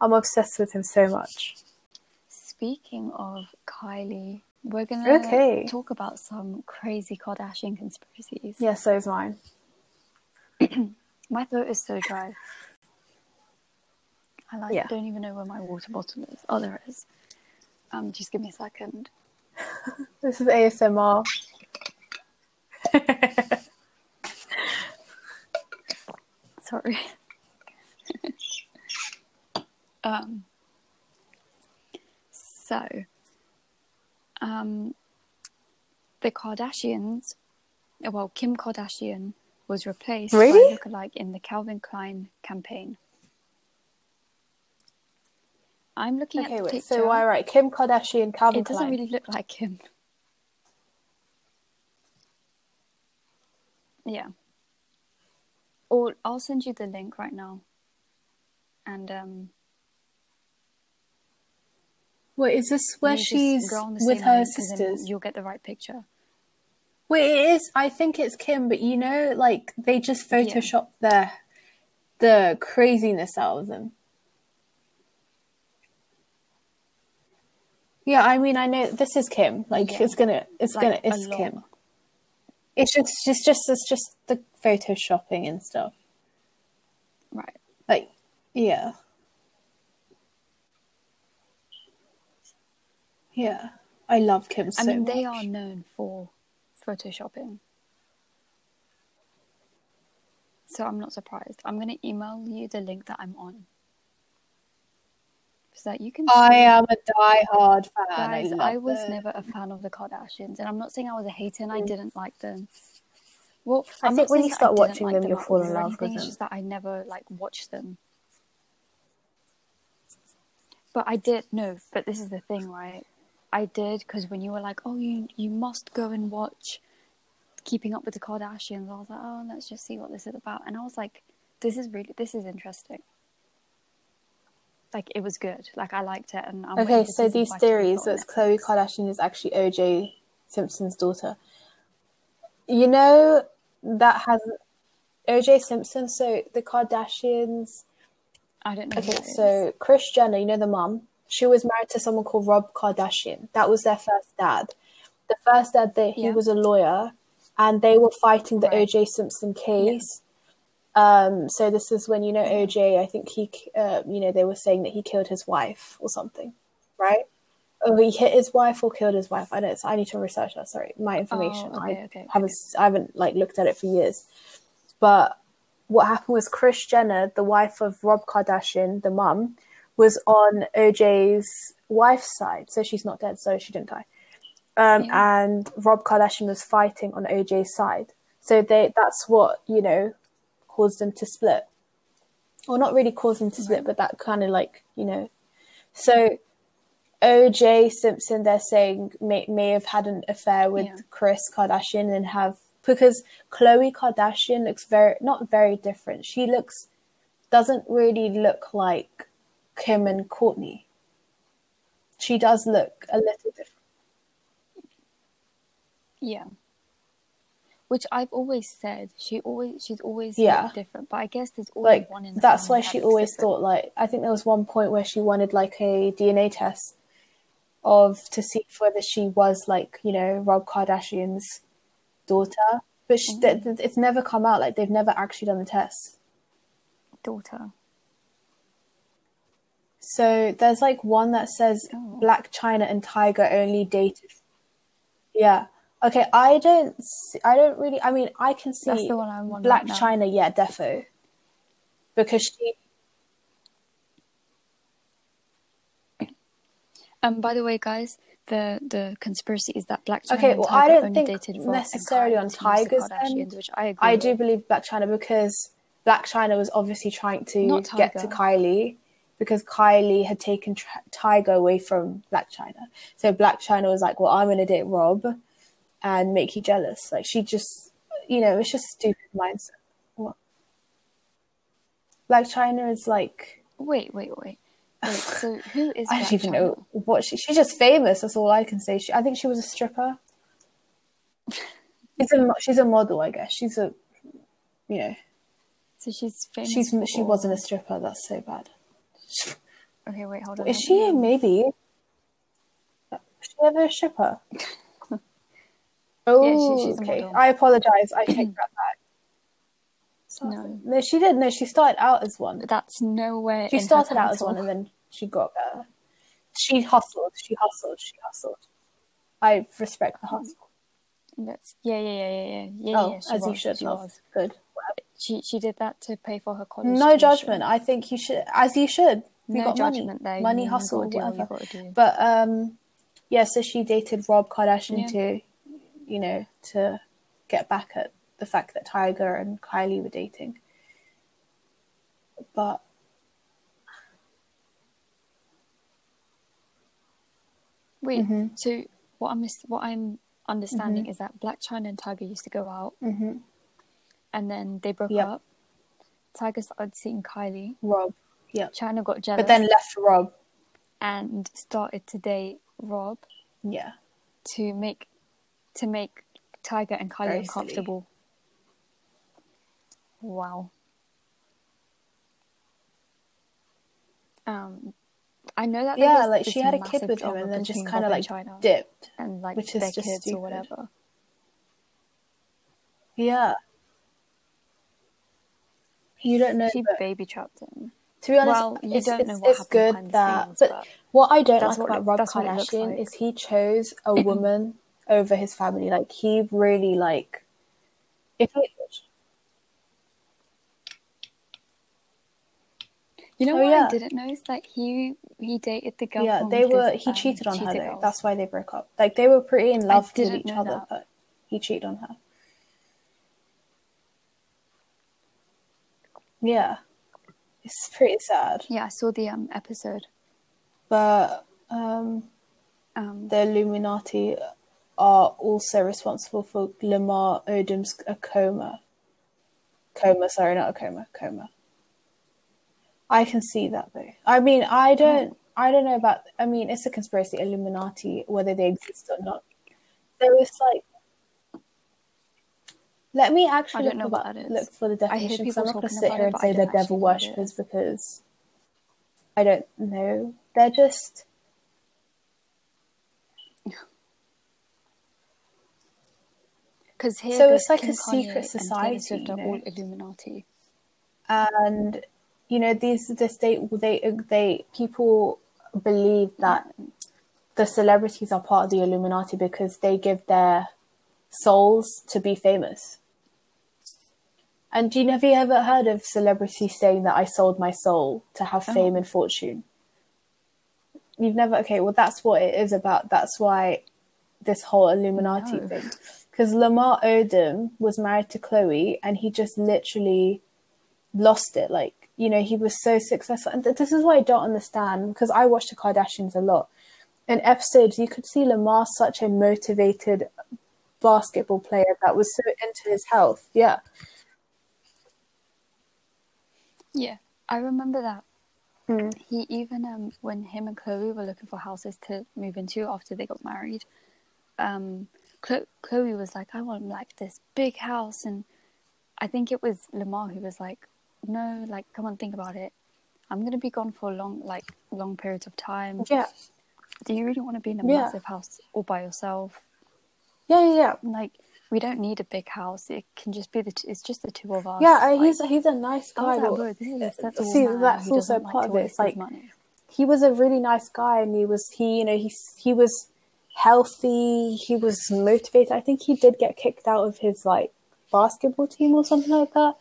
I'm obsessed with him so much. Speaking of Kylie, we're gonna Okay. talk about some crazy Kardashian conspiracies. Yeah, so is mine. My throat is so dry. I like Yeah. don't even know where my water bottle is. Oh, there it is. Um, just give me a second. This is ASMR. Sorry. um. So, um, the Kardashians, well, Kim Kardashian was replaced Really? by a lookalike in the Calvin Klein campaign. I'm looking okay, at the wait. picture. So why right? Kim Kardashian, Calvin it doesn't Klein. really look like him. Yeah. Or I'll send you the link right now. And um Wait, is this where she's go on the with her link, 'cause then sisters? You'll get the right picture. Wait, it is. I think it's Kim, but you know, like they just photoshopped the the craziness out of them. Yeah, I mean, I know this is Kim. Like, Yeah. it's gonna, it's Like, gonna, it's lot. Kim. It's just, just, just, it's just the photoshopping and stuff. Right. Like, yeah, yeah. I love Kim so I mean they much. are known for photoshopping. So I'm not surprised. I'm gonna email you the link that I'm on. That you can I am a die-hard fan. Guys, I, I was it. never a fan of the Kardashians, and I'm not saying I was a hater and I didn't like them. Well, Mm. I I'm think when you start watching like them, them you'll fall in love with It's them. just that I never like watched them. But I did no. But this is the thing, right? I did because when you were like, "Oh, you you must go and watch Keeping Up with the Kardashians," I was like, "Oh, let's just see what this is about." And I was like, this is really this is interesting. Like it was good. Like I liked it, and I'm Okay, so these five to be theories that. Khloe Kardashian is actually OJ Simpson's daughter. You know that has OJ Simpson. So the Kardashians. I don't know. Okay, so Kris Jenner, you know the mom. She was married to someone called Rob Kardashian. That was their first dad. The first dad, they, he Yeah. was a lawyer, and they were fighting the Right. OJ Simpson case. Um, so this is when you know OJ. I think he, uh, you know, they were saying that he killed his wife or something, right? Or he hit his wife or killed his wife. I don't. I need to research that. Sorry, my information. Oh, okay, I okay, haven't. I haven't like looked at it for years. But what happened was Kris Jenner, the wife of Rob Kardashian, the mum, was on OJ's wife's side. So she's not dead. So she didn't die. Um, Yeah. And Rob Kardashian was fighting on OJ's side. So they that's what you know caused them to split. Well, not really caused them to split, but that kind of like you know. So OJ Simpson, they're saying may may have had an affair with Yeah. Kris Kardashian and have because Khloe Kardashian looks very not very different. She looks doesn't really look like Kim and Kourtney. She does look a little different. Yeah. Which I've always said, she always she's always Yeah. different, but I guess there's always Like one in the that's why that she always different. thought like I think there was one point where she wanted like a DNA test of to see whether she was like you know Rob Kardashian's daughter, but she, th- mm-hmm. th- it's never come out. Like they've never actually done the test. daughter. So there's like one that says Oh. Blac Chyna and Tyga only dated. Yeah. Okay. I don't. See, I don't really. I mean, I can see That's the one I'm on Black right. China. Yeah, defo. Because she. Um, by the way, guys, the the conspiracy is that Blac Chyna Okay, well, I don't think necessarily on Kylie to use the Tyga's end. which I agree. I do believe Blac Chyna because Blac Chyna was obviously trying to get to Kylie because Kylie had taken Tr- Tyga away from Blac Chyna. So Blac Chyna was like, "Well, I'm going to date Rob and make you jealous." Like she just, you know, it's just stupid mindset. What? Blac Chyna is like Wait, wait, wait. Wait, so who is I don't even Chyna? know what she. She's just famous. That's all I can say. She, I think she was a stripper. She's a she's a model, I guess. She's a, you know, So she's famous. she's she wasn't a stripper. That's so bad. Okay, wait, hold on. Is she maybe? Was she ever a stripper? Oh, she's a okay. model. I apologize. I take that back. No. no, she didn't. No, she started out as one. That's nowhere. She started out as one, and then she got better. She hustled. She hustled. She hustled. I respect the hustle. That's yeah, yeah, yeah, yeah, yeah, yeah. oh, yeah, she as you was, should she love. was. Good. She she did that to pay for her college. No tuition. judgment. I think you should, as you should. You No got judgment money, there. money, You hustle, gotta do what you whatever. But um, yeah. So she dated Rob Kardashian Yeah. to, you know, to get back at the fact that Tyga and Kylie were dating. But Wait, Mm-hmm. so what I'm what I'm understanding is that Blac Chyna and Tyga used to go out, Mhm. and then they broke Yep. up. Tiger started seeing Kylie. Rob, yeah. Chyna got jealous, But then left Rob. and started to date Rob Yeah. to make to make Tyga and Kylie Very uncomfortable. Wow. Um, I know that Yeah, like she had a kid with him and then just kind of like Chyna dipped. and like which is their just kids stupid. or whatever. Yeah. You don't know. She baby trapped him. To be honest, Well, you it's, don't it's, know what it's good that. scenes, but, but what I don't like about Rob that's what it looks Kardashian like. is he chose a woman over his family. Like he really like. If he, You know Oh, what yeah. I didn't know is that he he dated the girl. yeah, they were. He cheated on her though. That's why they broke up. Like they were pretty in love with each other, that. but he cheated on her. Yeah, it's pretty sad. Yeah, I saw the um episode. But um, Um, the Illuminati are also responsible for Lamar Odom's a coma. coma. Sorry, not a coma. Coma. I can see that though. I mean, I don't. I don't know about. I mean, it's a conspiracy, Illuminati, whether they exist or not. There was like. Let me actually look, about, look for the definition because I'm not going to sit here and say they're devil worshippers because I don't know. They're just. Because here, so it's like Kim a secret society, you know? all Illuminati, and you know these this they they they people believe that the celebrities are part of the Illuminati because they give their souls to be famous. And do you have you ever heard of celebrities saying that I sold my soul to have oh. fame and fortune? You've never okay, well that's what it is about. That's why this whole Illuminati no. thing. Because Lamar Odom was married to Khloe and he just literally lost it. Like you know, he was so successful. And this is why I don't understand because I watch the Kardashians a lot. In episodes, you could see Lamar such a motivated basketball player that was so into his health. Yeah. Yeah, I remember that. Mm. He even um when him and Khloe were looking for houses to move into after they got married, um, Khloe was like, "I want like this big house," and I think it was Lamar who was like, no, like, come on, think about it. I'm gonna be gone for long, like, long periods of time. Yeah. Do you really want to be in a yeah. massive house all by yourself? Yeah, yeah, yeah. Like, we don't need a big house. It can just be the. T- it's just the two of us. Yeah, like, he's he's a nice guy. That see, that's also part like of it. Like he was a really nice guy, and he was he you know he he was healthy. He was motivated. I think he did get kicked out of his like basketball team or something like that.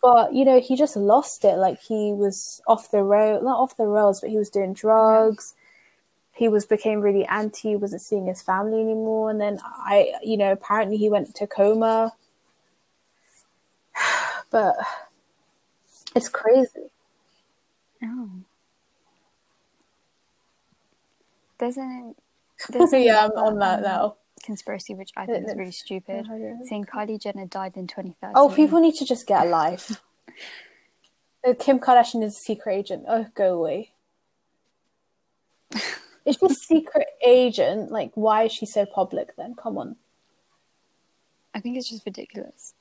But you know he just lost it. Like he was off the road not off the rails but he was doing drugs. He was became really anti wasn't seeing his family anymore. And then i you know apparently he went to coma. But it's crazy. Oh. There's yeah i'm on that um, now conspiracy, which I think is really stupid, saying Kylie Jenner died in 2013. Oh, people need to just get a life. Kim Kardashian is a secret agent. Oh, go away. Is she a secret agent? Like, why is she so public then? Come on. I think it's just ridiculous.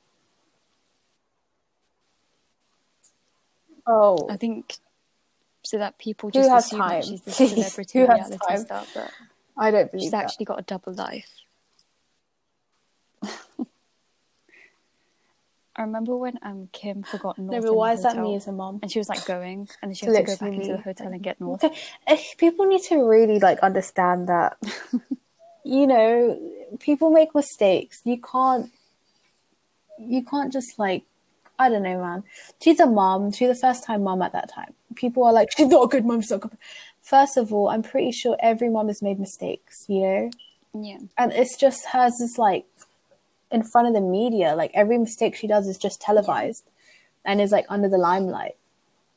Oh. I think so that people just assume time? that she's the celebrity reality star, but I don't believe she's that. actually got a double life. I remember when um Kim forgot North. No, but why is that me as a mom? And she was like going, and then she had to go back into the hotel and get North. Okay. People need to really like understand that. you know, people make mistakes. You can't. You can't just like, I don't know, man. She's a mom. She's a first time mom at that time. People are like, she's not a good mom. She's not good. First of all, I'm pretty sure every mom has made mistakes. You know. Yeah. And it's just hers is like in front of the media. Like every mistake she does is just televised and is like under the limelight.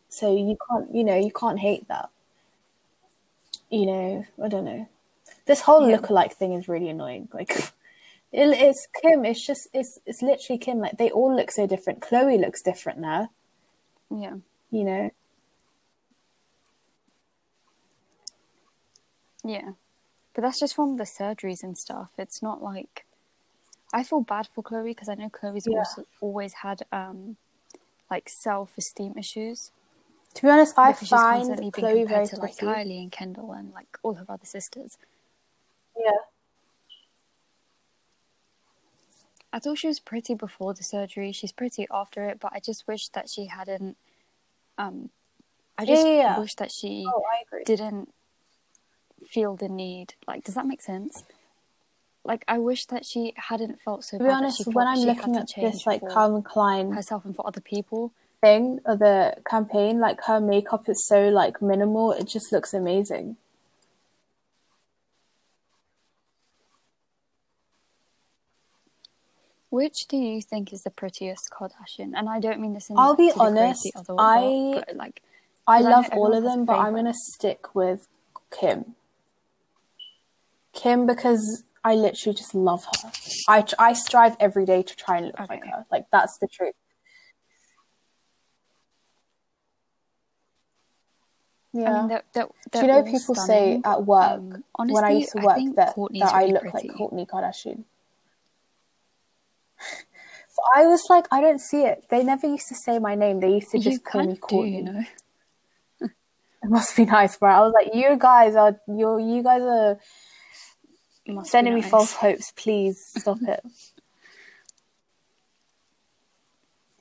So you can't, you know, you can't hate that. You know, I don't know. This whole yeah. look-alike thing is really annoying. Like, it, it's Kim. It's just, it's, it's literally Kim. Like they all look so different. Khloe looks different now. Yeah. You know. Yeah, but that's just from the surgeries and stuff. It's not like I feel bad for Khloe because I know Khloe's yeah. also always had um like self esteem issues. To be honest, I find Khloe very to, like Kylie and Kendall and like all her other sisters. Yeah. I thought she was pretty before the surgery. She's pretty after it, but I just wish that she hadn't. Um, I just yeah, yeah. wish that she oh, didn't feel the need. Like, does that make sense? like I wish that she hadn't felt so. To be honest, when I'm looking at this like Calvin Klein herself and for other people thing of the campaign, like her makeup is so like minimal, it just looks amazing. Which do you think is the prettiest Kardashian? And I don't mean this in. I'll be honest. One, I like. I love I all of them, but I'm gonna stick with Kim. Kim because I literally just love her. I I strive every day to try and look okay. like her. Like that's the truth. Yeah. I mean, they're, they're, they're Do you know people stunning. say at work um, honestly, when I used to work that, that really I look pretty. like Kourtney Kardashian? so I was like, I don't see it. They never used to say my name. They used to just you call me Kourtney. Do, you know? it must be nice, bro. I was like, you guys are you you guys are Sending me false hopes. Please stop it.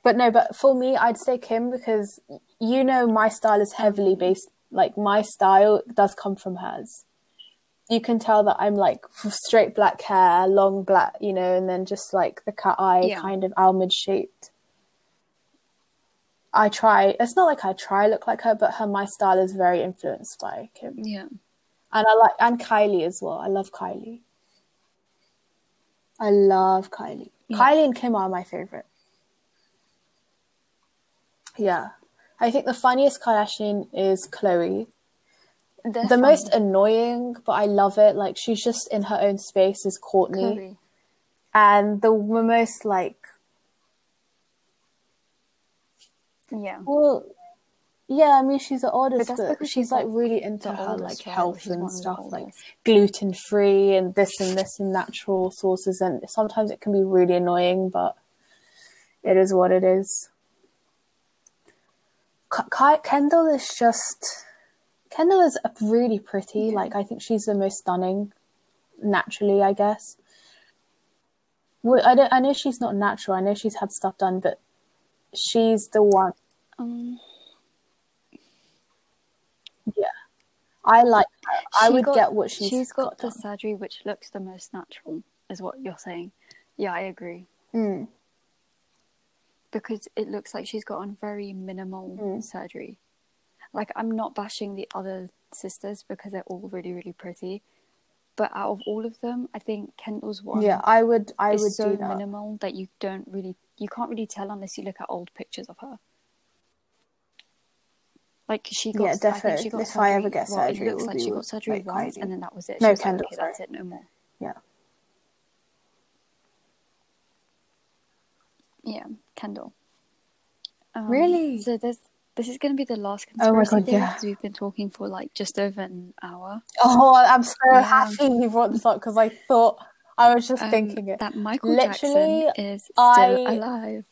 But no, but for me, I'd say Kim because you know my style is heavily based. Like my style does come from hers. You can tell that I'm like straight black hair, long black, you know, and then just like the cut eye, Yeah. kind of almond shaped. I try. It's not like I try look like her, but her my style is very influenced by Kim, Yeah. And I like and Kylie as well. I love Kylie. I love Kylie. Yeah. Kylie and Kim are my favorite. Yeah, I think the funniest Kardashian is Khloe. They're the most annoying, but I love it. Like she's just in her own space is Kourtney, Khloe. and the most like Yeah. Well, yeah, I mean she's the oldest, that's but, she's she's, like, like, really into her like health and stuff, like gluten free and this and this and natural sources. And sometimes it can be really annoying, but it is what it is. K- Kendall is just Kendall is really pretty. Like I think she's the most stunning, naturally. I guess. Well, I don't. I know she's not natural. I know she's had stuff done, but she's the one. Um, Yeah, I like her. I she would got- get what she's, she's got, the done. surgery which looks the most natural, is what you're saying. Yeah, I agree. Mm. Because it looks like she's got gotten very minimal Mm. surgery. Like, I'm not bashing the other sisters because they're all really, really pretty. But out of all of them, I think Kendall's one Yeah, I would. I would so do that. minimal that you don't really, you can't really tell unless you look at old pictures of her. Like she got, Yeah, definitely. got If surgery. I ever get well, surgery, it looks like she got surgery like, once, Kylie. and then that was it. No, she was like, okay, that's it, no more. Yeah. Yeah, Kendall. Um, Really? So there's this is going to be the last Oh conspiracy God, theory yeah. because we've been talking for like just over an hour. Oh, I'm so Yeah. happy you brought this up because I thought I was just Um, thinking it. that Michael Literally, Jackson is still I- alive.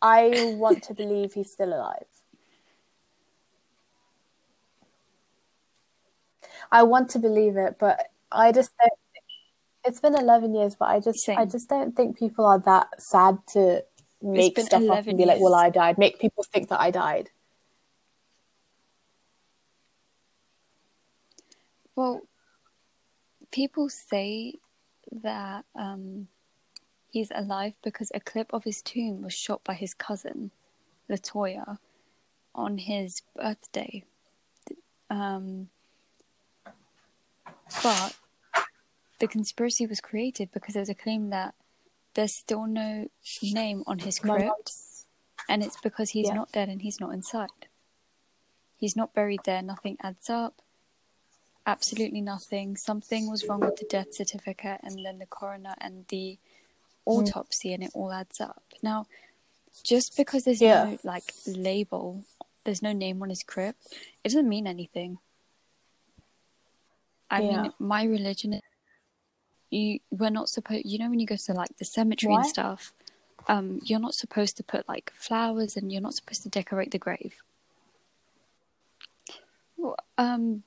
I want to believe he's still alive. I want to believe it, but I just don't. It's been eleven years, but I just, I just don't think people are that sad to make stuff up and be like, "Well. I died." Make people think that I died. Well, people say that um, he's alive because a clip of his tomb was shot by his cousin, Latoya, on his birthday. Um, but the conspiracy was created because there was a claim that there's still no name on his crypt, and it's because he's Yeah. not dead and he's not inside. He's not buried there. Nothing adds up. Absolutely nothing. Something was wrong with the death certificate, and then the coroner and the hmm. autopsy, and it all adds up. Now, just because there's Yeah. no like label, there's no name on his crypt, it doesn't mean anything. I Yeah. mean, my religion you. We're not supposed. You know, when you go to like the cemetery and stuff, um, you're not supposed to put like flowers, and you're not supposed to decorate the grave. Well, um,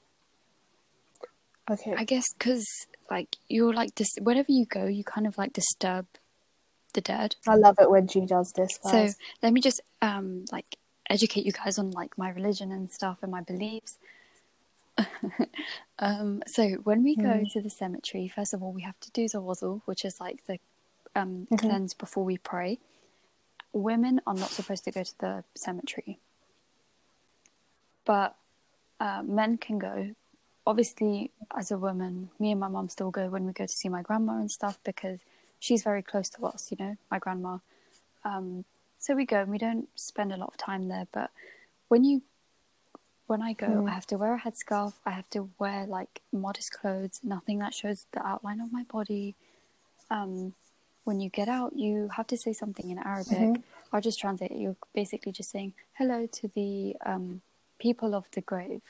Okay. I guess because like you're like dis- wherever you go, you kind of like disturb the dead. I love it when she does this, So let me just um like educate you guys on like my religion and stuff and my beliefs. um, so when we go Mm. to the cemetery, first of all, we have to do the wudu, which is like the um, Mhm. cleanse before we pray. Women are not supposed to go to the cemetery, but uh, men can go. Obviously, as a woman, me and my mum still go when we go to see my grandma and stuff because she's very close to us. You know, my grandma. Um, so we go and we don't spend a lot of time there. But when you, when I go, Mm. I have to wear a headscarf. I have to wear like modest clothes, nothing that shows the outline of my body. Um, when you get out, you have to say something in Arabic. Mhm. I'll just translate it. You're basically just saying hello to the um, people of the grave,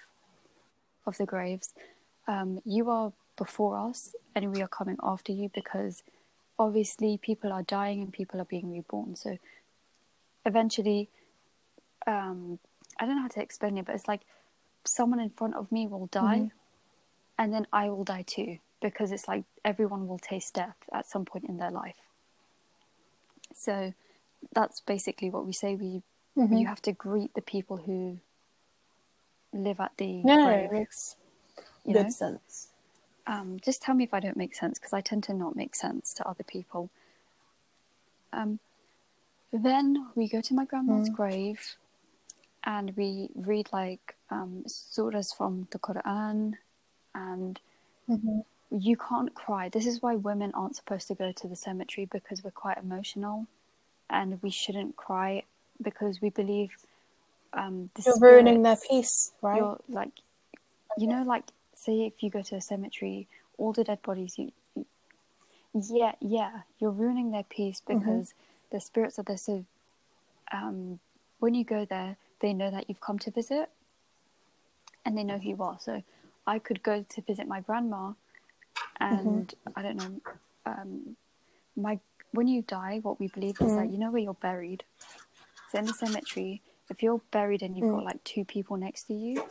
of the graves, um, you are before us, and we are coming after you because obviously people are dying and people are being reborn. So eventually, um, I don't know how to explain it, but it's like someone in front of me will die, mm-hmm. and then I will die too because it's like everyone will taste death at some point in their life. So that's basically what we say. We mm-hmm. you have to greet the people who live at the no, it makes good know? sense. Um, just tell me if I don't make sense because I tend to not make sense to other people. Um, then we go to my grandma's mm. grave and we read like um, surahs from the Quran and mm-hmm. you can't cry. This is why women aren't supposed to go to the cemetery because we're quite emotional and we shouldn't cry because we believe um, you're ruining their peace, right? You're like, you know, like say if you go to a cemetery, all the dead bodies, you, you yeah, yeah, you're ruining their peace mm-hmm. because mm-hmm. the spirits are there. So, um, when you go there, they know that you've come to visit, and they know who you are. So, I could go to visit my grandma, and mm-hmm. I don't know, um, my when you die, what we believe is mm. that you know where you're buried. So in the cemetery, if you're buried and you've mm. got like two people next to you,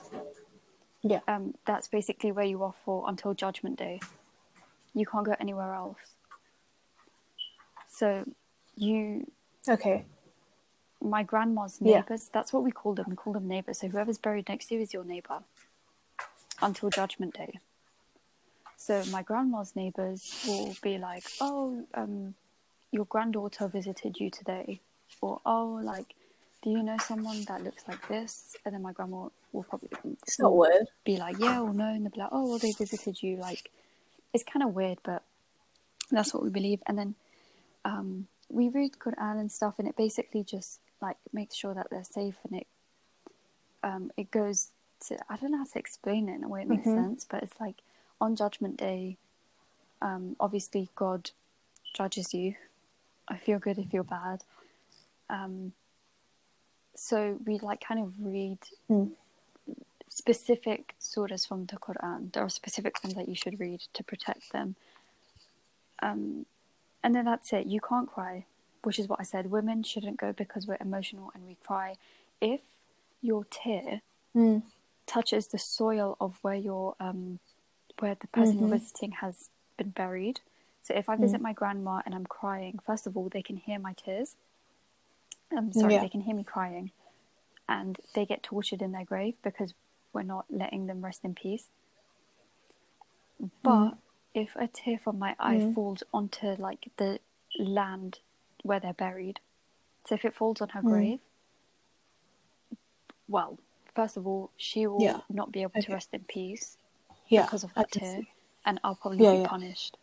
yeah. Um, that's basically where you are for until Judgment Day. You can't go anywhere else. So you. Okay. My grandma's neighbors, yeah. that's what we call them. We call them neighbors. So whoever's buried next to you is your neighbor until Judgment Day. So my grandma's neighbors will be like, "Oh, um, your granddaughter visited you today," or "Oh, like do you know someone that looks like this? And then my grandma will probably it's not weird. be like, yeah or no, and they'll be like, oh, well, they visited you. Like, it's kind of weird, but that's what we believe. And then um, we read Quran and stuff, and it basically just like makes sure that they're safe, and it um, it goes to I don't know how to explain it in a way it makes mm-hmm. sense, but it's like on Judgment Day, um, obviously God judges you. I feel good, if you're bad. Um, so we like kind of read mm. specific surahs from the Quran. There are specific ones that you should read to protect them. Um, and then that's it. You can't cry, which is what I said. Women shouldn't go because we're emotional and we cry. If your tear mm. touches the soil of where your um, where the person mm-hmm. you're visiting has been buried. So if I visit mm. my grandma and I'm crying, first of all, they can hear my tears I'm sorry, yeah. they can hear me crying, and they get tortured in their grave because we're not letting them rest in peace. But mm. if a tear from my eye mm. falls onto like the land where they're buried, so if it falls on her mm. grave, well, first of all, she will yeah. not be able okay. to rest in peace yeah, because of that tear, see. and I'll probably yeah, be punished.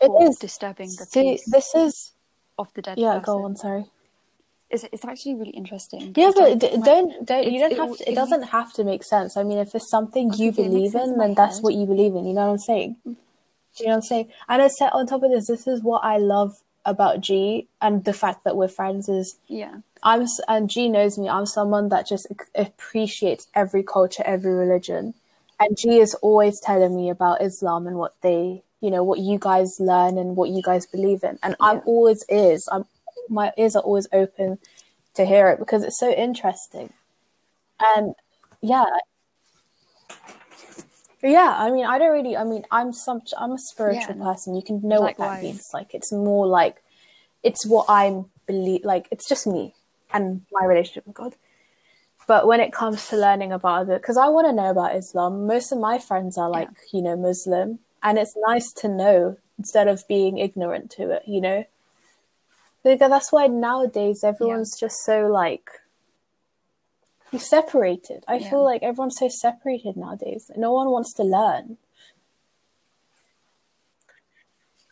It is disturbing the see, peace. This is of the dead. Yeah, person. go on. Sorry it's, it's actually really interesting. Yeah, but don't don't, don't you don't have to. It, it doesn't makes... have to make sense. I mean, if it's something you believe in, then that's what you believe in. You know what I'm saying? Mm. You know what I'm saying? And I said on top of this, this is what I love about G and the fact that we're friends is yeah. I'm and G knows me. I'm someone that just appreciates every culture, every religion, and G is always telling me about Islam and what they, you know, what you guys learn and what you guys believe in. And yeah. I'm always is. I'm my ears are always open to hear it because it's so interesting. And yeah, yeah. I mean, I don't really. I mean, I'm some. I'm a spiritual yeah, person. You can know likewise. what that means. Like, it's more like it's what I'm believe. Like, it's just me and my relationship with God. But when it comes to learning about it, because I want to know about Islam, most of my friends are like, yeah. you know, Muslim, and it's nice to know instead of being ignorant to it. You know. Because that's why nowadays everyone's yeah. just so like separated. I yeah. feel like everyone's so separated nowadays. No one wants to learn.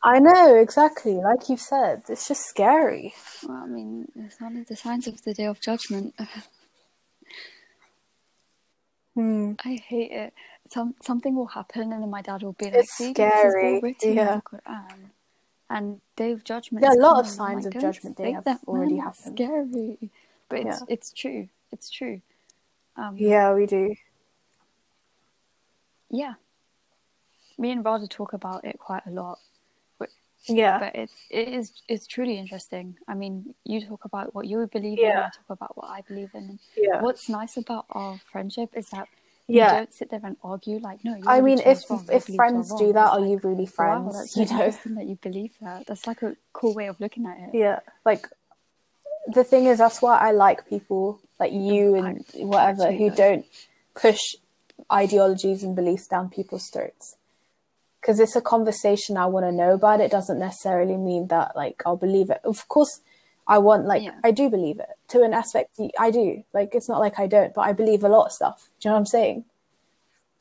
I know exactly, like you said, it's just scary. Well, I mean, it's one of the signs of the day of judgment. hmm. I hate it. Some something will happen, and then my dad will be like, "It's scary." yeah and Day of Judgment. Yeah, a lot of signs like, of Judgment Day have already happened. Scary, but it's yeah. it's true. It's true. Um, Yeah, we do. yeah. Me and Radha talk about it quite a lot, Yeah. but it's it is it's truly interesting. I mean, you talk about what you believe in, Yeah. I talk about what I believe in. Yeah. What's nice about our friendship is that Yeah. we don't sit there and argue like, no. I mean, if wrong, if friends do that, are like, you really Wow, friends? that's so you know? that you believe that. That's like a cool way of looking at it. Yeah. Like the thing is, that's why I like people like you and whatever who don't push ideologies and beliefs down people's throats. Because it's a conversation I want to know about. It doesn't necessarily mean that like I'll believe it. Of course, I want like Yeah. I do believe it to an aspect. I do like it's not like I don't, but I believe a lot of stuff. Do you know what I'm saying?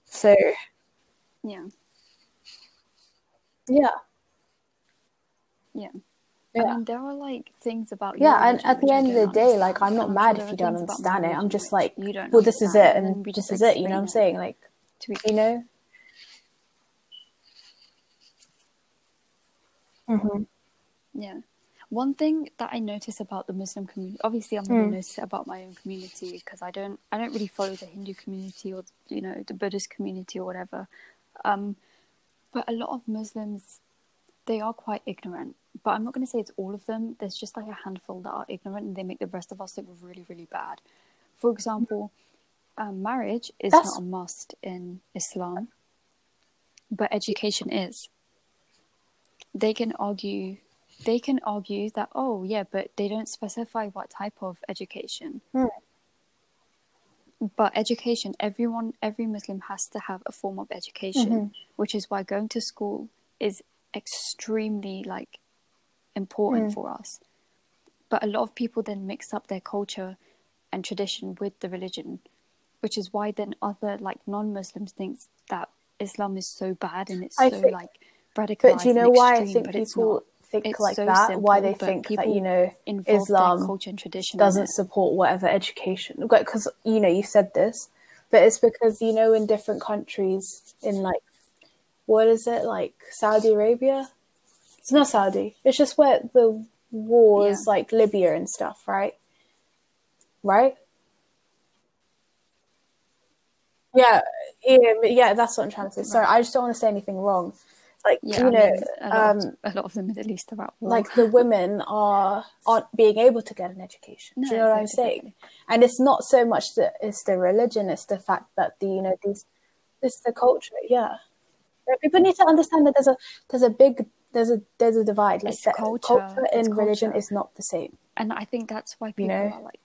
So Yeah. yeah, Yeah. Yeah. I mean, there are like things about yeah and at the end of the day like i'm not mad if you don't things about my understand it i'm just like you don't well this is it and this just is it you know what i'm saying like you know hmm Yeah. One thing that I notice about the Muslim community, obviously, I'm Mm. going to notice about my own community because I don't, I don't really follow the Hindu community or you know the Buddhist community or whatever. Um, but a lot of Muslims, they are quite ignorant. But I'm not going to say it's all of them. There's just like a handful that are ignorant, and they make the rest of us look really, really bad. For example, um, marriage is That's- not a must in Islam, but education is they can argue they can argue that oh yeah but they don't specify what type of education Hmm. but education everyone every muslim has to have a form of education Mhm. which is why going to school is extremely like important Mm. for us. But a lot of people then mix up their culture and tradition with the religion which is why then other like non-muslims thinks that islam is so bad and it's I so think- like radicalized but do you know and why i think people think It's like so that? Why they think that you know islam culture and tradition doesn't support whatever education. Because you know you said this but it's because you know in different countries in like what is it like saudi arabia it's not saudi it's just where the wars Yeah. like libya and stuff right right yeah yeah yeah that's what i'm trying to say sorry i just don't want to say anything wrong like Yeah, you I know mean, a lot, um of, a lot of the Middle East are at war. like the women are aren't being able to get an education. No, Do you know what I'm saying? And it's not so much that it's the religion; it's the fact that the you know these it's the culture. Yeah, people need to understand that there's a there's a big there's a there's a divide. Like that culture, culture it's and religion is not the same. and I think that's why people know? are like,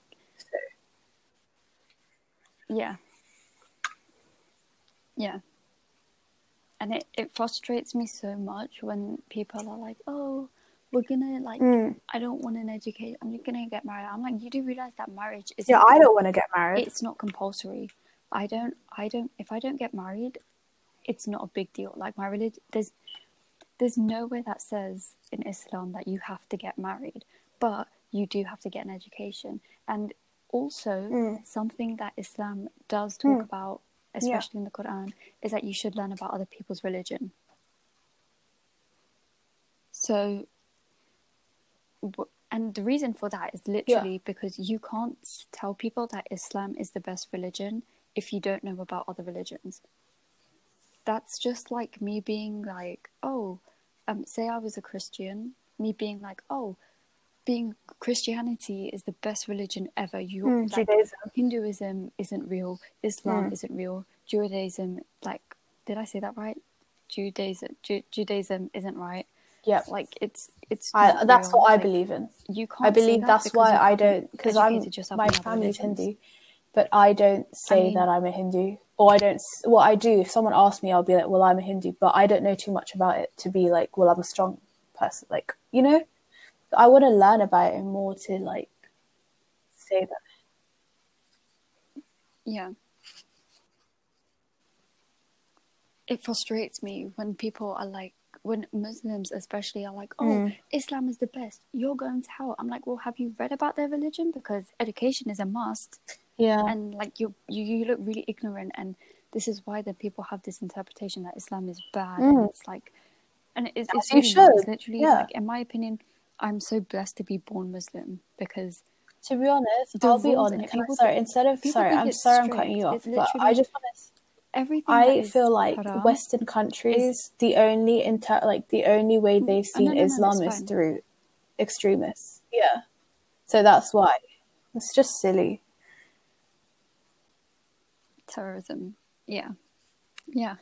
yeah, yeah, and it it frustrates me so much when people are like, oh, we're gonna like, Mm. I don't want an education. I'm gonna get married. I'm like, you do realize that marriage is Yeah, I don't want to get married. it's not compulsory. I don't I don't if I don't get married, it's not a big deal. Like my religion there's there's nowhere that says in Islam that you have to get married, but you do have to get an education. And also Mm. something that Islam does talk Mm. about, especially in the Quran, is that you should learn about other people's religion. So and the reason for that is literally because you can't tell people that Islam is the best religion if you don't know about other religions. That's just like me being like, oh, um, say I was a Christian, me being like, oh, being Christianity is the best religion ever. You Mm, like, Judaism. Hinduism isn't real, Islam Mm. isn't real, Judaism, like, did I say that right? Judaism, Ju- Judaism isn't right. Yeah, Like, it's it's. I, that's real. what I believe in. You can't. I believe that that's why I don't because I'm my family's. Hindu, but I don't say mean- that I'm a Hindu, or I don't. Well, I do. If someone asks me, I'll be like, "Well, I'm a Hindu," but I don't know too much about it to be like, "Well, I'm a strong person." Like, you know, I want to learn about it more to like say that. Yeah. It frustrates me when people are like, when Muslims especially are like, oh, Mm. Islam is the best. You're going to hell. I'm like, well, have you read about their religion? Because education is a must. Yeah, And like you, you, you look really ignorant. And this is why the people have this interpretation that Islam is bad. And Mm. it's like, and it, it's, really not. It's literally yeah. like, in my opinion, I'm so blessed to be born Muslim because To be honest, I'll be honest. People sorry, instead of sorry, I'm sorry I'm cutting you off, but I just want to everything. I feel like haram Western countries, the only inter like the only way they've Oh, no, seen no, no, Islam that's is fine. through extremists. Yeah, so that's why it's just silly. Terrorism. Yeah, yeah.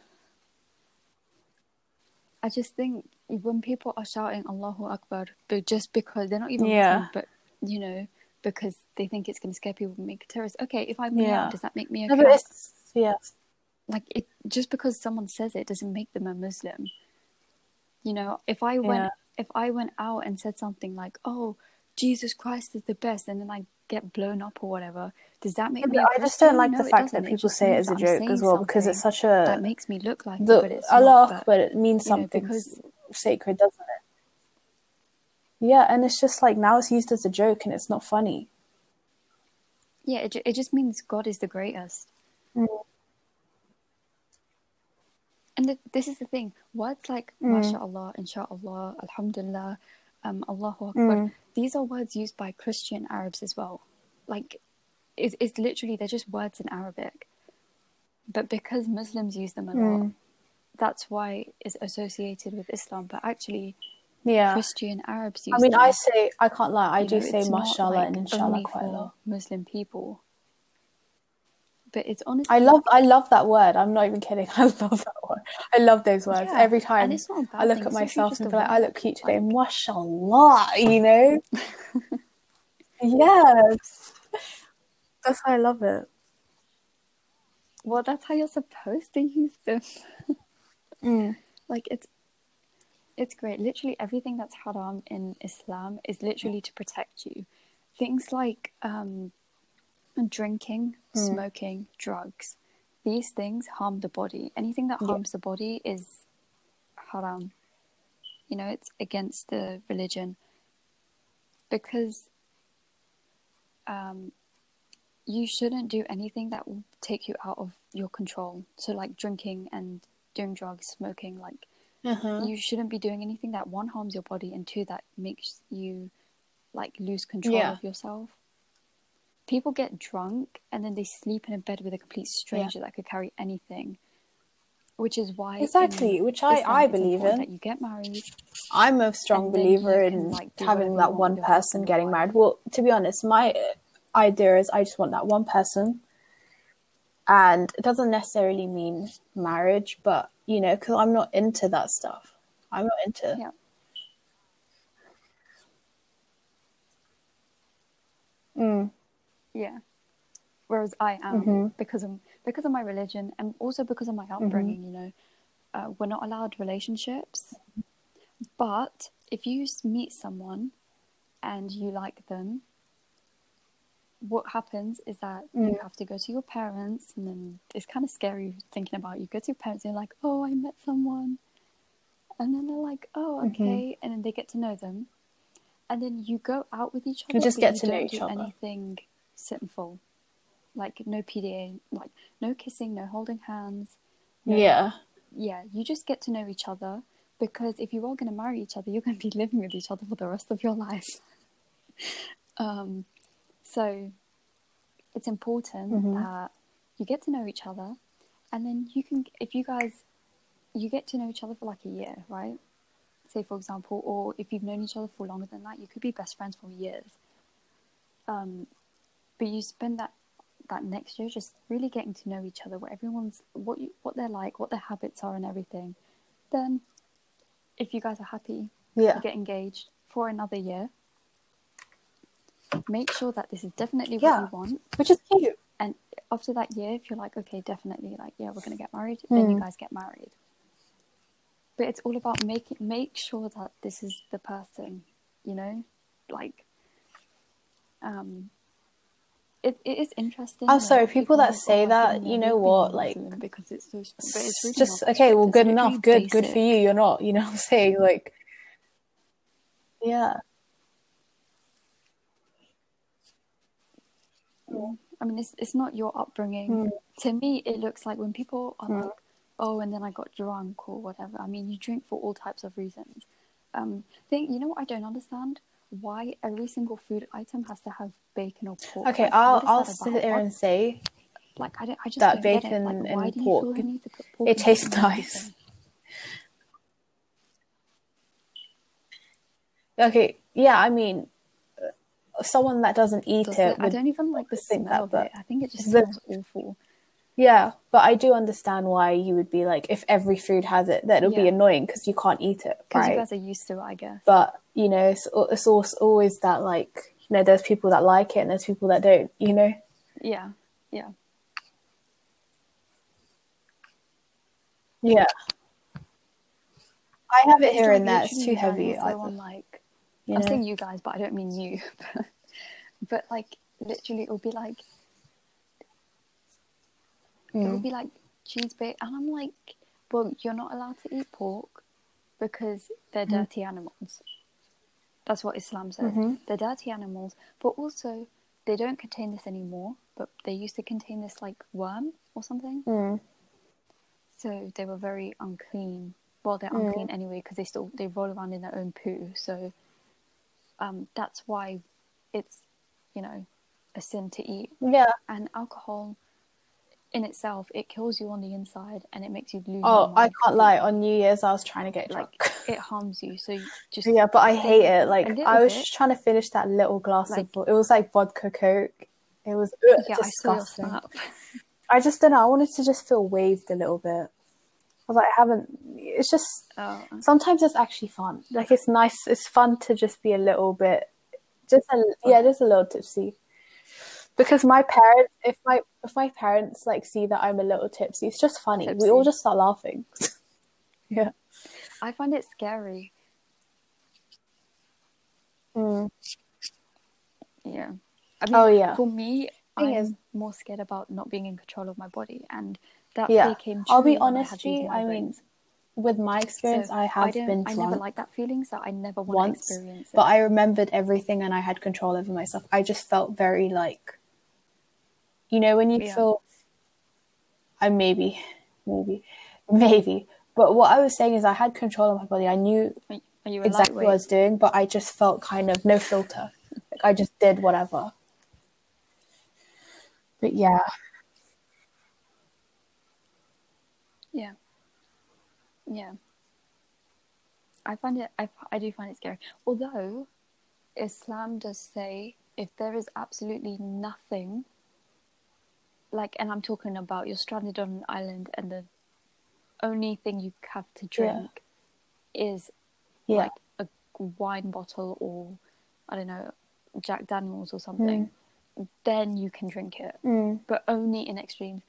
I just think when people are shouting Allahu Akbar, but just because they're not even Yeah. Muslim, but you know, because they think it's going to scare people and make terrorists. Okay, if I bring it Yeah. does that make me No, okay? but it's yeah, like it just because someone says it doesn't make them a Muslim. You know, if I went Yeah. if I went out and said something like, "Oh, Jesus Christ is the best," and then I get blown up or whatever, does that make me? a I just don't like No, the fact that people say it as a joke as well because it's such a that makes me look like it, the but it's Allah, not. but it means you know, something because- sacred, doesn't it? Yeah, and it's just like now it's used as a joke and it's not funny. Yeah, it, it just means God is the greatest. Mm. And th- this is the thing words like Mm. MashaAllah, Insha'Allah, Alhamdulillah, um, Allahu Akbar, Mm. these are words used by Christian Arabs as well. Like, it's, it's literally, they're just words in Arabic. But because Muslims use them a lot, Mm. that's why it's associated with Islam. But actually, Yeah. Christian Arabs use I mean, them. I say I can't lie. I You do know, say mashallah like, and inshallah quite a lot. Muslim people. But it's honestly I love I love that word. I'm not even kidding. I love that word. I love those words. Yeah, Every time it's not a bad I look thing, at myself and be like, I look cute today. Like- Mashallah, you know? yes. That's why I love it. Well, that's how you're supposed to use them. Mm. like it's it's great. Literally everything that's haram in Islam is literally to protect you. Things like um, drinking, Mm. smoking, drugs. These things harm the body. Anything that Yeah. harms the body is haram. You know, it's against the religion because um, you shouldn't do anything that will take you out of your control. So, like drinking and doing drugs, smoking, like Uh-huh. you shouldn't be doing anything that one harms your body and two that makes you like lose control Yeah. of yourself. People get drunk and then they sleep in a bed with a complete stranger that could carry anything. Which is why Exactly, which I- I believe in. That you get married. I'm a strong believer can, in like, having that one person getting wife. married. Well, to be honest, my idea is I just want that one person. And it doesn't necessarily mean marriage, but you know, because I'm not into that stuff. I'm not into. Yeah. Mm, Yeah. Whereas I am Mhm. because of because of my religion and also because of my Mm-hmm. upbringing. You know, uh, we're not allowed relationships. But if you meet someone and you like them, what happens is that you Mm. have to go to your parents, and then it's kind of scary thinking about. You go to your parents, and you're like, "Oh, I met someone," and then they're like, "Oh, Mm-hmm. okay," and then they get to know them, and then you go out with each other. You just get you to know each other. Anything sinful, like no PDA, like no kissing, no holding hands. no- yeah. yeah, you just get to know each other because if you are going to marry each other, you're going to be living with each other for the rest of your life. um, so it's important Mhm. that you get to know each other, and then you can, if you guys, you get to know each other for like a year, right? Say for example, or if you've known each other for longer than that, you could be best friends for years. Um, but you spend that that next year just really getting to know each other, what everyone's, what you, what they're like, what their habits are, and everything. Then, if you guys are happy, Yeah. you get engaged for another year. Make sure that this is definitely what Yeah. you want, Which is cute. and after that year, if you're like, okay, definitely, like, yeah, we're gonna get married, then you Mm. guys get married. But it's all about making make sure that this is the person, you know, like, um, it, it is interesting. I'm a sorry, of people that say "Oh, that, you know what, like, because it's so strict." it's really just okay, well, good literally enough. Good, good for you. You're not, you know what I'm saying? Like, yeah. I mean, it's it's not your upbringing. Mm. To me, it looks like when people are Mm. like, "Oh, and then I got drunk" or whatever. I mean, you drink for all types of reasons. Um, think you know what I don't understand? Why every single food item has to have bacon or pork. Okay, Like, I'll I'll sit about? here and say like I don't I just that don't get it. bacon Like, why and pork, feel the need to put pork it tastes everything? nice. Okay, yeah, I mean, uh, someone that doesn't eat Does it it? I don't even like the think smell that, of it. I think it just smells awful. Yeah, but I do understand why you would be like, if every food has it, that it'll be annoying because you can't eat it, Because you guys are used to it, I guess. But you know, it's it's always that like, you know, there's people that like it and there's people that don't. You know, yeah, yeah. yeah. I have it here like and there. It's too heavy. I, on, like you I'm know? saying you guys, but I don't mean you. but like literally, it'll be like it'll Mm. be like cheese bait, and I'm like, well, you're not allowed to eat pork because they're Mm-hmm. dirty animals. That's what Islam says. Mhm. They're dirty animals, but also they don't contain this anymore. But they used to contain this like worm or something. Mm. So they were very unclean. Well, they're Mm. unclean anyway because they still they roll around in their own poo. So um, that's why it's you know a sin to eat. Yeah. And alcohol in itself it kills you on the inside and it makes you lose. Oh, I can't lie. On New Year's, I was trying to get drunk. Like it harms you. So you just yeah, but I hate it. Like I was bit. just trying to finish that little glass Like- of. It was like vodka coke. It was ugh, yeah, I disgusting. snap. I just don't know. I wanted to just feel waved a little bit. I was like, I haven't. It's just Oh, sometimes it's actually fun. Like it's nice. It's fun to just be a little bit, just a yeah, just a little tipsy. Because my parents, if my if my parents like see that I'm a little tipsy, it's just funny. We all just start laughing. yeah. I find it scary. Mm. Yeah. I mean, Oh, yeah. For me, Thing I'm is- more scared about not being in control of my body, and that Yeah. came. I'll be I honest, G. I mean, with my experience, So I have don't- been I never like that feeling, so I never want once, to experience it. but I remembered everything and I had control over myself. I just felt very like, you know, when you Yeah. feel, I maybe, maybe, maybe. But what I was saying is, I had control of my body. I knew you- Are you a exactly what I was doing, but I just felt kind of no filter. Like I just did whatever. But yeah, Yeah. Yeah. I find it. I, I do find it scary. Although, Islam does say if there is absolutely nothing, like, and I'm talking about you're stranded on an island and the only thing you have to drink is yeah, like a wine bottle or I don't know Jack Daniels or something, then you can drink it, mm, but only in extremes.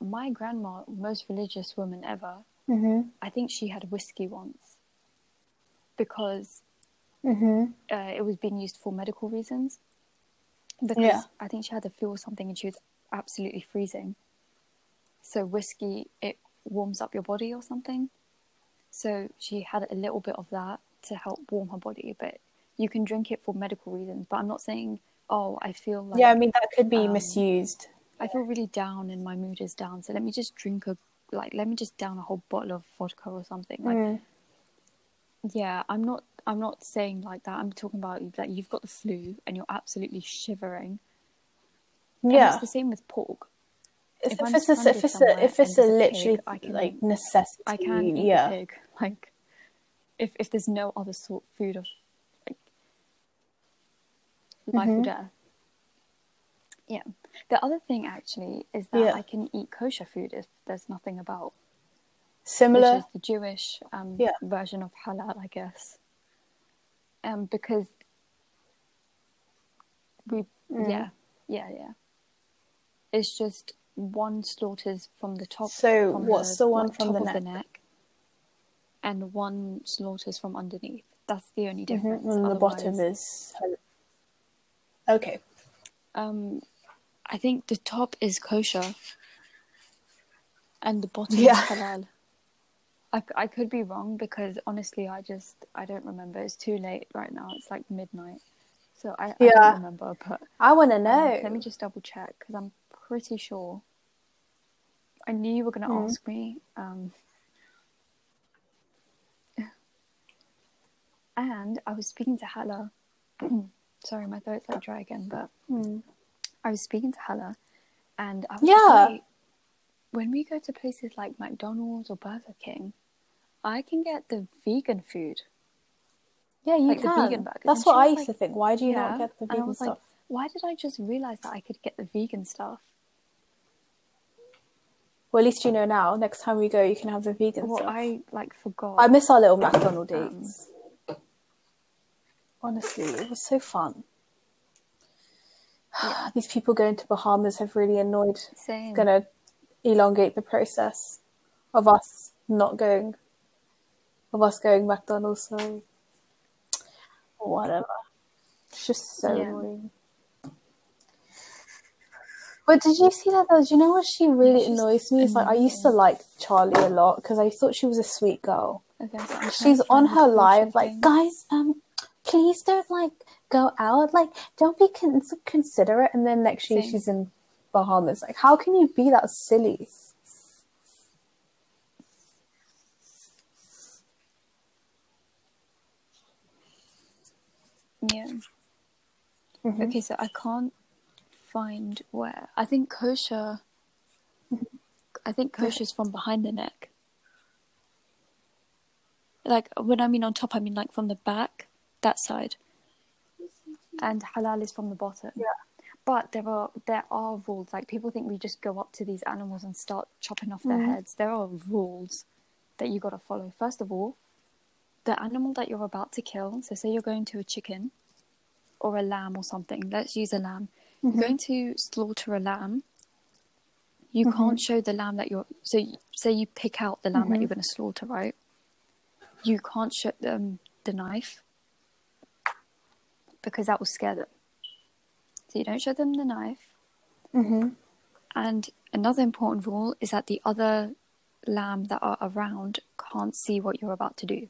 My grandma, most religious woman ever, hmm I think she had whiskey once because hmm uh, it was being used for medical reasons. Because Yeah. I think she had the flu or something and she was absolutely freezing. So whiskey it warms up your body or something. So she had a little bit of that to help warm her body, but you can drink it for medical reasons. But I'm not saying, oh, I feel like yeah. I mean, that could be um, misused. I feel really down and my mood is down. So let me just drink a like let me just down a whole bottle of vodka or something. Like Mm. yeah, I'm not I'm not saying like that. I'm talking about like you've got the flu and you're absolutely shivering. And Yeah. it's the same with pork. If, If it's a, if it's a, if it's a and literally pig, I can- like necessity, I can eat yeah, pig. Like if if there's no other sort of food of like life Mhm. or death. Yeah. The other thing actually is that Yeah. I can eat kosher food if there's nothing about. similar. which is the Jewish um, Yeah. version of halal, I guess. Um, because we, Mm. yeah, yeah, yeah. It's just one slaughters from the top. So what's the one like, from top the neck? and one slaughters from underneath. That's the only Mhm, difference. And the bottom is okay. um, I think the top is kosher, and the bottom Yeah. is halal. I, I could be wrong because honestly, I just I don't remember. It's too late right now. It's like midnight, so I, I Yeah. don't remember. But I want to um, know. let me just double check because I'm pretty sure. I knew you were going to Mm. ask me. Um, and I was speaking to Hala sorry, my throat's like dry again, but Mm. I was speaking to Hella, and I was Yeah. like, when we go to places like McDonald's or Burger King, I can get the vegan food. Yeah, you Like the can. That's what I used like, to think. Why do you Yeah, not get the vegan stuff? like, why did I just realize that I could get the vegan stuff? Well, at least you know now. Next time we go, you can have the vegan Well, stuff. I like forgot. I miss our little McDonald Um, dates. Honestly, it was so fun. Yeah. These people going to Bahamas have really annoyed. Same. Gonna elongate the process of us not going, of us going McDonald's. So whatever. It's just so Yeah. annoying. But did you see that though? Do you know what she really annoys me? It's like I used to like Charlie a lot because I thought she was a sweet girl. Okay, so She's on her live like, thing. guys, um, please don't like go out. Like, don't be con- considerate. And then next year Same. she's in Bahamas. Like, how can you be that silly? Yeah. Mhm. Okay, so I can't find where. I think kosher. I think kosher's from behind the neck. Like when I mean on top, I mean like from the back, that side. And halal is from the bottom. Yeah. But there are there are rules. Like people think we just go up to these animals and start chopping off their Mhm. heads. There are rules that you got to follow. First of all, the animal that you're about to kill. So say you're going to a chicken or a lamb or something. Let's use a lamb. Mhm. You're going to slaughter a lamb. You Mhm. can't show the lamb that you're. So y- say you pick out the lamb that Mhm. you're going to slaughter, right? You can't show them the knife because that will scare them. So you don't show them the knife. Mhm. And another important rule is that the other lamb that are around can't see what you're about to do.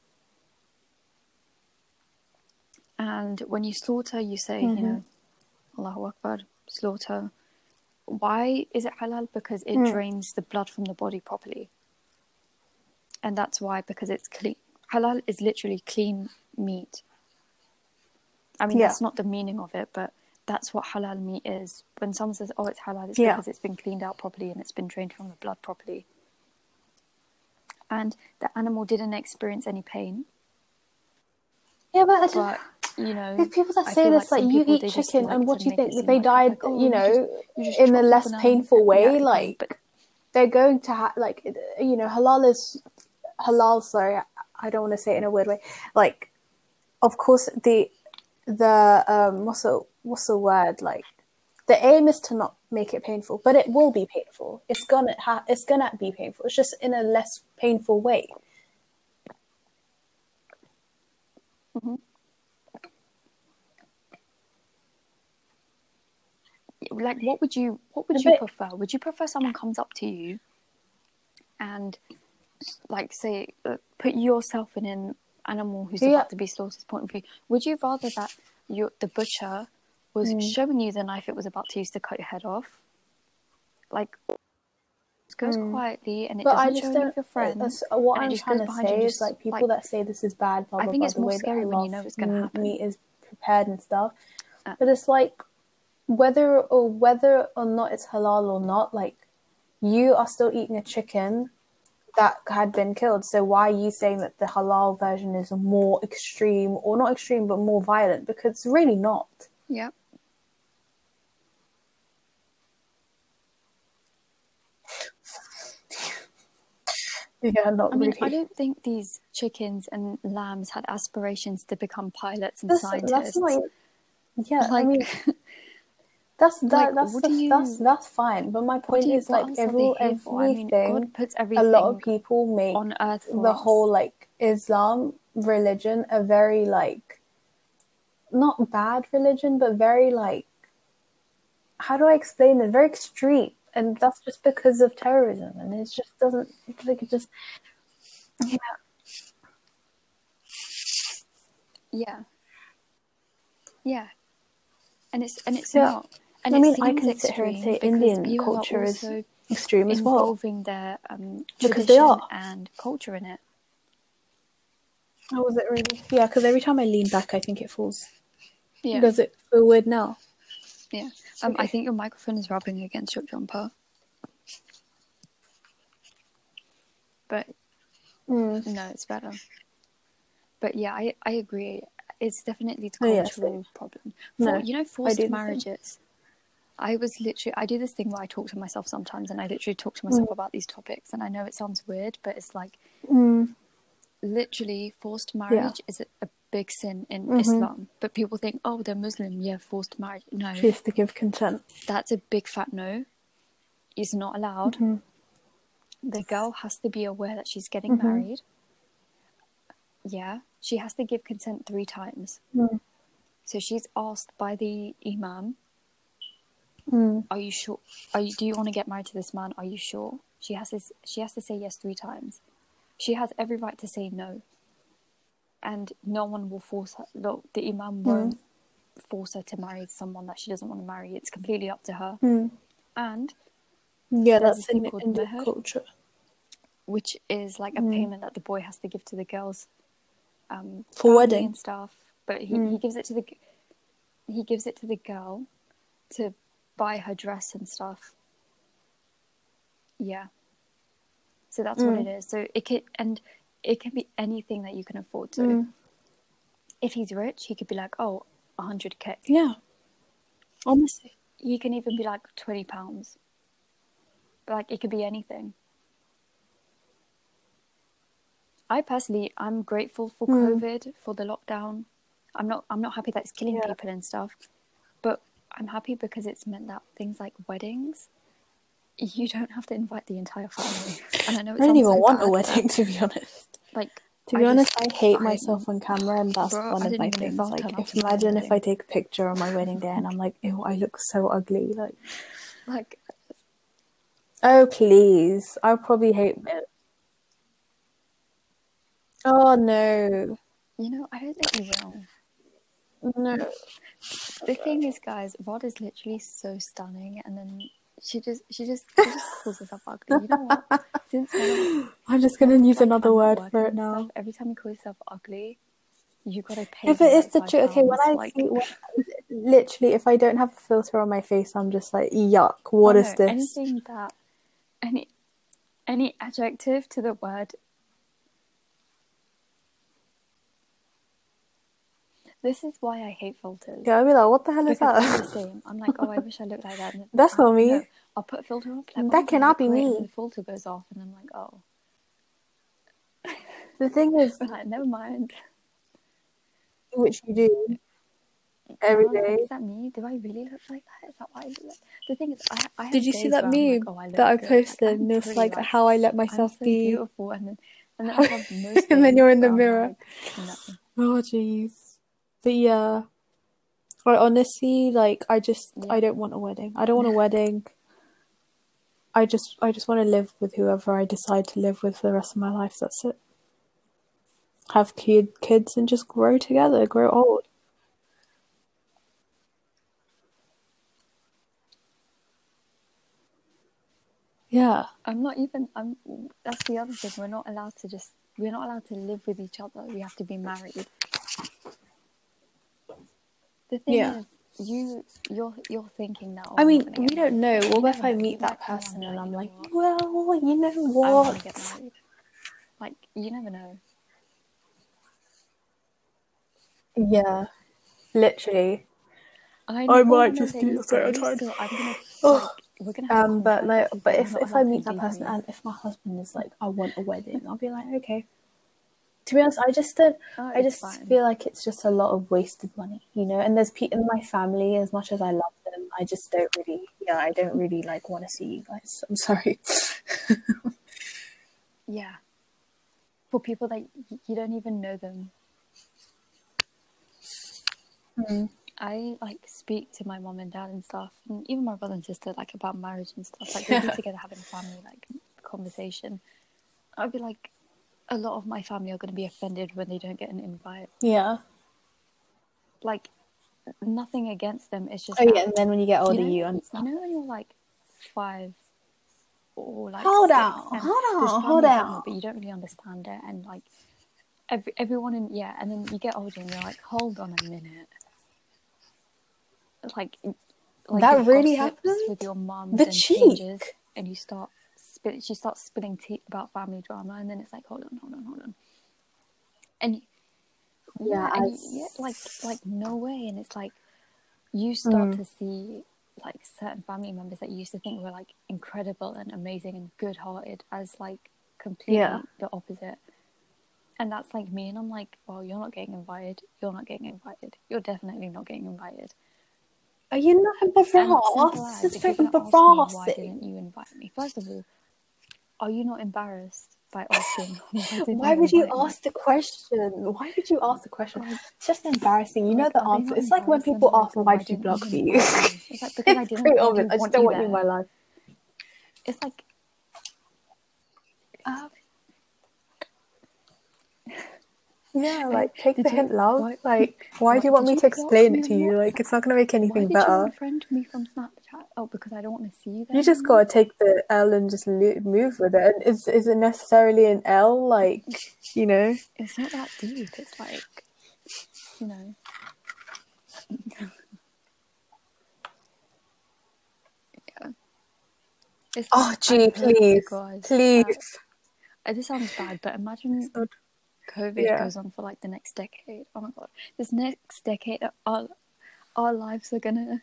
And when you slaughter, you say, you Mhm. know, Allahu Akbar, slaughter. Why is it halal? Because it Mm. drains the blood from the body properly. And that's why, because it's clean. Halal is literally clean meat. I mean, Yeah. that's not the meaning of it, but that's what halal meat is. When someone says, oh, it's halal, it's Yeah. because it's been cleaned out properly and it's been drained from the blood properly. And the animal didn't experience any pain, Yeah, but but you know, There's people that I say this, like, some you eat chicken, like and what do you think? If they like, died, like, oh, you know, just, you just in a less painful way, Yeah, like, but they're going to have, like, you know, halal is, halal, sorry, I- don't want to say it in a weird way. Like, of course, the, the, um, what's the, what's the word? Like, the aim is to not make it painful, but it will be painful. It's gonna ha- it's gonna be painful. It's just in a less painful way. Like what would you what would you prefer would you prefer someone comes up to you and like say uh, put yourself in an animal who's Yeah. about to be slaughtered's point of view would you rather that you the butcher was Mm. showing you the knife it was about to use to cut your head off like it goes Mm. quietly and it But doesn't just show don't. your friends that's- what I'm trying to say is just, like people like- that say this is bad. Blah I think blah. it's the more way scary when you know it's gonna happen. Meat is prepared and stuff, Uh. but it's like whether or whether or not it's halal or not, like you are still eating a chicken that had been killed. So why are you saying that the halal version is more extreme or not extreme but more violent? Because it's really not. yeah Yeah, not I mean, really. I don't think these chickens and lambs had aspirations to become pilots and That's, scientists. that's not. Yeah, like, I mean, That's that. Like, that's the, you- that's that's fine. But my point is like every for? I mean, everything. A lot of people make on earth the us. whole like Islam religion a very like not bad religion, but very like how do I explain it? Very extreme, and that's just because of terrorism, and it just doesn't like it just yeah. Yeah. Yeah. And it's and it's Yeah. not. And I mean, I can sit here and say Indian culture is extreme as well. involving their um, Because they tradition are. and culture in it. Oh, was it really? Yeah, because every time I lean back, I think it falls. Yeah. Does it feel weird now? Yeah. Um, Okay. I think your microphone is rubbing against your jumper. But Mm. no, it's better. But yeah, I, I agree. It's definitely the Oh, yeah, cultural problem. No, you know, forced the same. marriages. I was literally, I do this thing where I talk to myself sometimes and I literally talk to myself about these topics. And I know it sounds weird, but it's like Mm. literally forced marriage is a, big sin in Islam. But people think, oh, they're Muslim. Yeah, forced marriage. No, She has to give consent. that's a big fat no. It's not allowed. The girl has to be aware that she's getting married. Yeah, she has to give consent three times. Mm. So she's asked by the imam, Mm. "Are you sure? Are you? Do you want to get married to this man? Are you sure?" She has to. She has to say yes three times. She has every right to say no. And no one will force her. No, the imam won't force her to marry someone that she doesn't want to marry. It's completely up to her. Mm. And Yeah, that's in Indian meher. culture. which is like a payment that the boy has to give to the girls um, For wedding? and stuff. But he, he gives it to the he gives it to the girl to buy her dress and stuff. Yeah. So that's what it is. So it can and it can be anything that you can afford to. Mm. If he's rich, he could be like, oh, 100k. Yeah. Honestly. He can even be like 20 pounds. Like it could be anything. I personally, I'm grateful for COVID, for the lockdown. I'm not, I'm not happy that it's killing Yeah. people and stuff, I'm happy because it's meant that things like weddings, you don't have to invite the entire family. And I know I don't even so want bad, a wedding, to be honest. Like To be I honest, just- I hate I- myself on camera, and that's Bro, one of my even know if things. Like, if imagine if I take a picture on my wedding day and I'm like, ew, I look so ugly. Like, like oh please, I'll probably hate it. Oh no, you know, I don't think you will. No. The thing is, guys, Rod is literally so stunning, and then she just, she just, she just calls herself ugly. You know what? Since when, I'm just gonna use like, another word for it now. stuff, every time you call yourself ugly, you gotta pay. If it is the truth, okay. When I like, see, when, literally, if I don't have a filter on my face, I'm just like, yuck. What oh, is no, this? Anything that, any, any adjective to the word. This is why I hate filters. Yeah, I'll be like, what the hell is Because I'm the that? same. I'm like, oh, I wish I looked like that. That's not me. no, I'll put a filter on. Like, oh, That I cannot be me. the filter goes off, and I'm like, oh, the thing is, like, never mind. which you do every like, day. is that me? Do I really look like that? Is that why I look like? The thing is, I, I have Did you see that meme like, oh, I that I posted? Like, and it's pretty, like, how I let myself so be. beautiful, and then and then I have most. And then you're in the mirror. like, no. Oh jeez. But yeah. I honestly like I just Yeah. I don't want a wedding. I don't want a wedding. I just I just want to live with whoever I decide to live with for the rest of my life. That's it. Have kid kids and just grow together, grow old. Yeah. I'm not even. I'm. That's the other thing. We're not allowed to just. We're not allowed to live with each other. We have to be married. The thing Yeah. is, you you're you're thinking now. I mean, we don't know. What if I meet that person and I'm like, well, you know what? Like you never know. Yeah. Literally. I, I might just do you, this but at a you time. I'm gonna Oh. like we're gonna Um, but no, but if if I meet that person and if my husband is like, I want a wedding, I'll be like, okay. To be honest, I just don't. Oh, I just fine. feel like it's just a lot of wasted money, you know. And there's people in my family, as much as I love them, I just don't really. Yeah, I don't really like want to see you guys. I'm sorry. Yeah. For people that y- you don't even know them. Hmm. I like speak to my mom and dad and stuff, and even my brother and sister, like about marriage and stuff. Like Yeah. together having a family like conversation. I'd be like, a lot of my family are going to be offended when they don't get an invite. yeah. Like, nothing against them. It's just Oh that, yeah. And then when you get older, you know, you you know when you're like five or like Hold six, on, hold on, hold on. but you don't really understand it, and like every everyone in yeah, and then you get older and you're like, hold on a minute, like, like That really happens with your mum The and cheek. and you start spill, she starts spilling tea about family drama, and then it's like, hold on, hold on, hold on, and you- Yeah, and you, yeah, like like no way, and it's like you start Mm. to see like certain family members that you used to think were like incredible and amazing and good-hearted as like completely Yeah. the opposite. And that's like me, and I'm like, well, you're not getting invited. You're not getting invited. You're definitely not getting invited. Are you not embarrassed? as, It's freaking gonna why didn't you invite me? First of all, are you not embarrassed by asking why would you ask the question? Why would you ask the question? Like- It's just embarrassing. You know the answer. It's like when people ask why why did you block you me? It's like because I didn't pretty obvious. I just want don't you want you in my life. It's like, uh, Yeah, like take did the you- hint, love. why- like, why do you want me you to explain it to you? Like, it's not gonna make anything why did you better. unfriend me from Snapchat? Oh, because I don't want to see you there. You just gotta take the L and just move with it. And is is it necessarily an L? Like, you know? It's not that deep. It's like, you know. yeah. It's Oh, gee, please, please. uh, this sounds bad, but imagine COVID Yeah. goes on for like the next decade. Oh my god, this next decade, our our lives are gonna,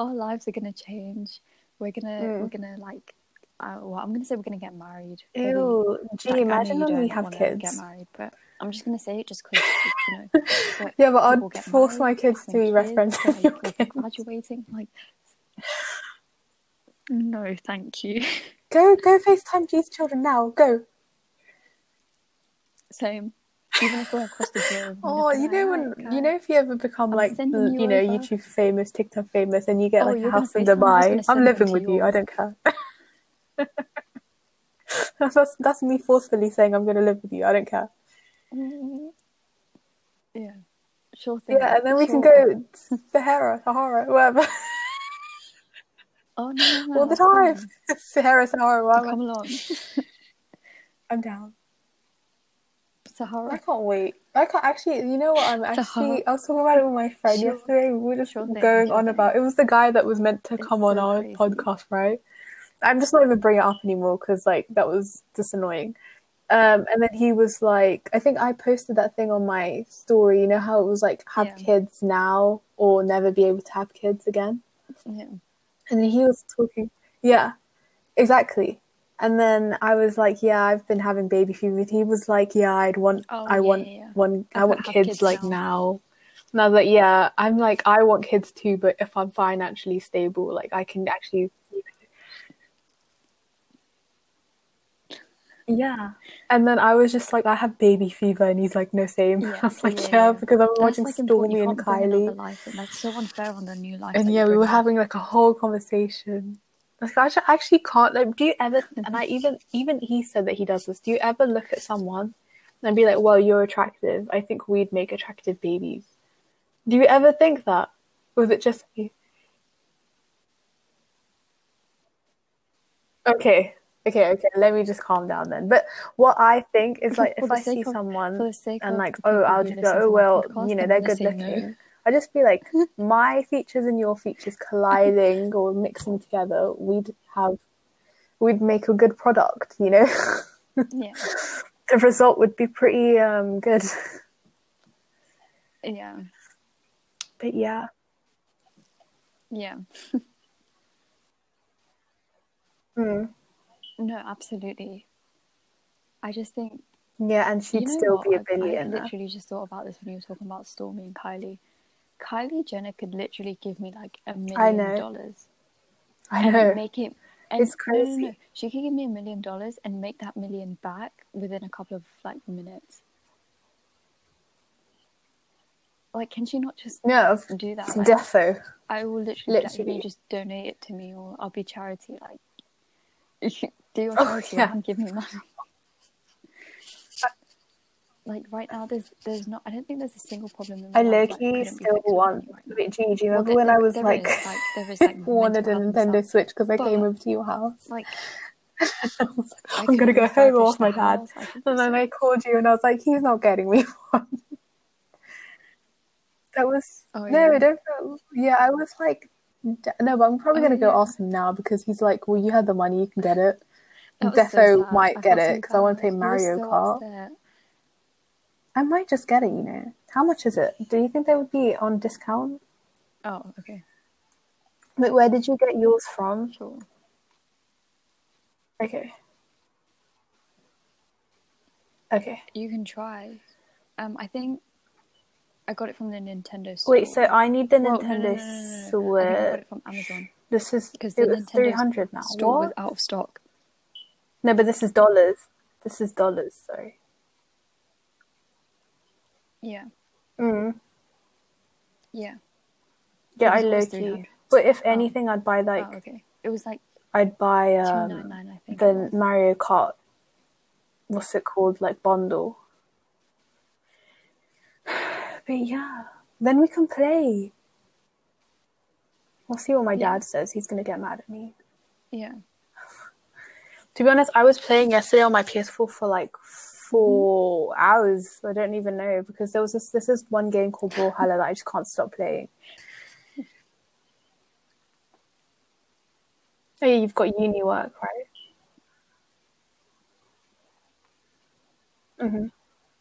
our lives are gonna change. We're gonna Mm. we're gonna like, uh, well, I'm gonna say we're gonna get married. Ew, gee, Like, imagine when we have kids. Get married, but I'm just gonna say it just because you know. but Yeah, but I'd force my kids to be best kids, friends they're, your like, graduating. Like, no, thank you. Go, go FaceTime G's children now. Go. Same. Even if we're across the globe. Oh, you know when okay." you know if you ever become I'm like you you know over. YouTube famous, TikTok famous, and you get Oh, like a house in Dubai, I'm living to with you. I don't care. that's that's me forcefully saying I'm gonna live with you. I don't care. Mm, Yeah. Sure thing. Yeah, and then we can go Sahara, Sahara, whatever, Oh no, no, all the time. Sahara, Sahara, whatever. Come along, I'm down. I can't wait. I can't actually. You know what? I'm actually. Sahara. I was talking about it with my friend Sure. yesterday. We were just Sure thing, going sure on thing. about. It was the guy that was meant to It's come on our crazy. podcast, right? I'm just not even bringing it up anymore because like that was just annoying. Um, and then he was like, I think I posted that thing on my story. You know how it was like have Yeah. kids now or never be able to have kids again. Yeah. And then he was talking, yeah, exactly. And then I was like, yeah, I've been having baby fever. He was like, yeah, I'd want, Oh, I yeah, want yeah, one, I want kids, kids like now. now. And I was like, yeah, I'm like, I want kids too, but if I'm financially stable, like I can actually, yeah. And then I was just like, I have baby fever, and he's like, no, same. Yeah, I was like, yeah, because I'm That's watching like. Stormi and can't bring another Kylie. life, and that's so unfair on new life. And yeah, we were in. having like a whole conversation. Like I actually can't. Like, do you ever? And I even even he said that he does this. Do you ever look at someone and be like, "Well, you're attractive. I think we'd make attractive babies." Do you ever think that? Or was it just me? Okay, okay, okay. Let me just calm down then. But what I think is like, if I see of- someone for the sake and like, oh, I'll just go, oh well, you know, they're good looking. no. I just feel like my features and your features colliding or mixing together, we'd have, we'd make a good product. You know, Yeah, the result would be pretty um good. yeah, But yeah, yeah. Hmm. No, absolutely. I just think yeah, and she'd still what? be a I, I billionaire. literally just thought about this when you were talking about Stormi and Kylie. Kylie Jenner could literally give me like a million dollars I know. and know. make it. And, It's oh, no, crazy. She could give me a million dollars and make that million back within a couple of like minutes. Like, can she not just No, do that? Like, defo. I will literally, like, Literally. just donate it to me, or I'll be charity. Like, do your Oh, charity yeah. and give me money. Like right now, there's there's not. I don't think there's a single problem in I life low that key couldn't be still want. right. Wait, do you Well, remember there- when I was like, is, like, there is, like, wanted a Nintendo. Switch because I came over to your house? Like, I was like, I I'm gonna go home off my dad. house, And then I called you and I was like, he's not getting me one. That was Oh, no, yeah. don't. feel- Yeah, I was like, no, but I'm probably Oh, gonna go yeah. ask him now because he's like, well, you had the money, you can get it. Was so Defo might I get it because I want to play bad. He was Mario Kart. I might just get it. You know, how much is it? Do you think they would be on discount? Oh, okay, Wait, where did you get yours from? sure. Okay. Okay. You can try. Um, I think I got it from the Nintendo store. Wait, so I need the Well, Nintendo no, no, no, no. I I got Switch. it from Amazon This is because the Nintendo three hundred now. store was out of stock. No, but this is dollars. This is dollars. Sorry. Yeah, Mm. yeah. Yeah, I low key. But if Oh. anything, I'd buy like oh, okay. It was like I'd buy um. I think. the. Mario Kart. What's it called? Like bundle. But yeah, then we can play. We'll see what my Yeah. dad says. He's gonna get mad at me. Yeah. To be honest, I was playing yesterday on my PS4 for like four hours. I don't even know because there was this. This is one game called Brawlhalla that I just can't stop playing. Oh yeah, you've got uni work, right? Mm-hmm.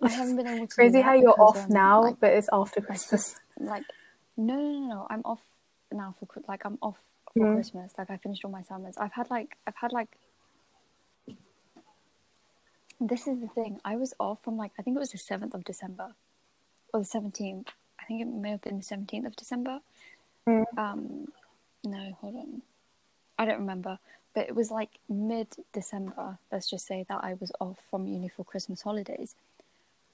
I haven't been able to. Crazy how you're because, off um, now, like, but it's after Christmas. like, no, no, no, no. I'm off now for like I'm off for Mm. Christmas. Like I finished all my assignments. I've had like I've had like. This is the thing. I was off from like I think it was the seventh of December, or the seventeenth. I think it may have been the seventeenth of December. Mm. Um, no, hold on. I don't remember, but it was like mid December. Let's just say that I was off from uni for Christmas holidays,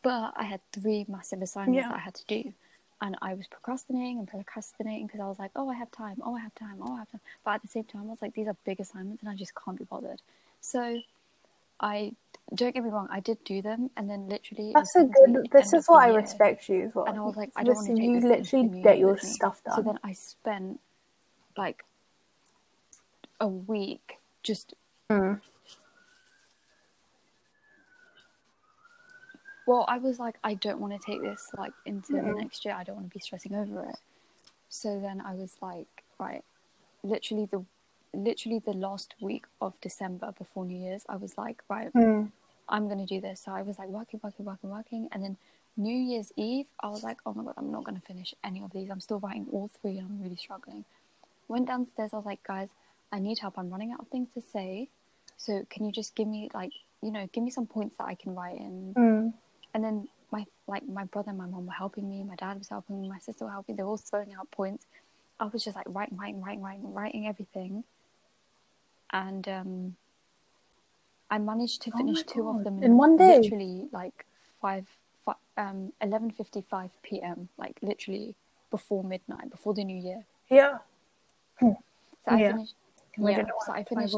but I had three massive assignments Yeah. that I had to do, and I was procrastinating and procrastinating because I was like, oh, I have time, oh, I have time, oh, I have time. But at the same time, I was like, these are big assignments, and I just can't be bothered. So, I don't get me wrong, I did do them, and then literally, That's a good. This is what I year, respect you for. and I was like, I don't want to Listen, you literally get your stuff So done. then I spent like a week just Mm. well, I was like, I don't want to take this like into the Mm. next year. I don't want to be stressing over it. So then I was like, right, literally the literally the last week of December before New Year's, I was like, right, Mm. I'm gonna do this. So I was like working, working, working, working, and then New Year's Eve, I was like, oh my god, I'm not gonna finish any of these. I'm still writing all three, and I'm really struggling. Went downstairs. I was like, guys, I need help. I'm running out of things to say. So can you just give me like, you know, give me some points that I can write in. Mm. And then my like my brother and my mom were helping me. My dad was helping me. My sister were helping. They were all throwing out points. I was just like writing, writing, writing, writing, writing everything. And um, I managed to Oh finish my two of them In one day? Literally like five, fi- um, eleven fifty five p.m. Like literally before midnight, before the new year. Yeah. So I Yeah. finished. Yeah, so I went to my finished.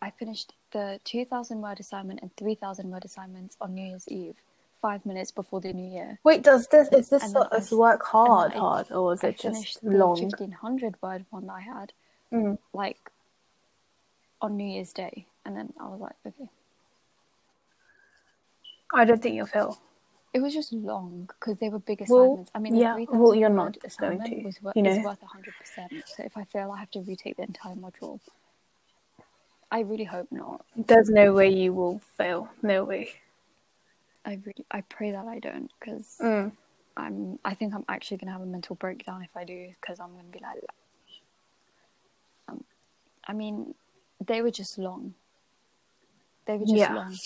I finished the two thousand word assignment and three thousand word assignments on New Year's Eve, five minutes before the new year. Wait, does this is this And then I is s- work hard, I- hard, or is it finished just long? fifteen hundred word one that I had Mm. like on New Year's Day, and then I was like, okay. I don't think you'll fail. It was just long because they were big Well, assignments. I mean, yeah, well, you're not going assignment to, was you know. worth hundred percent. So if I fail, I have to retake the entire module. I really hope not. There's no way you will fail. No way. I really, I pray that I don't because Mm. I'm. I think I'm actually gonna have a mental breakdown if I do because I'm gonna be like, um, I mean, they were just long. They were just Yeah. long,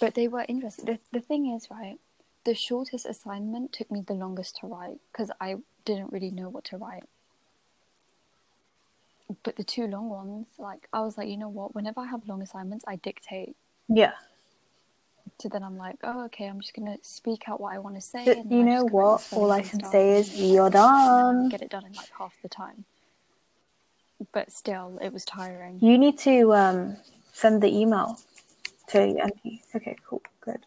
but they were interesting. The the thing is, right? The shortest assignment took me the longest to write because I didn't really know what to write. But the two long ones, like I was like, you know what? Whenever I have long assignments, I dictate. Yeah. So then I'm like, oh, okay, I'm just gonna speak out what I want to say. You know just go write what? All I can and say is you're and then I done. get it done in like half the time. But still, it was tiring. You need to um send the email to MP. Okay, cool, good.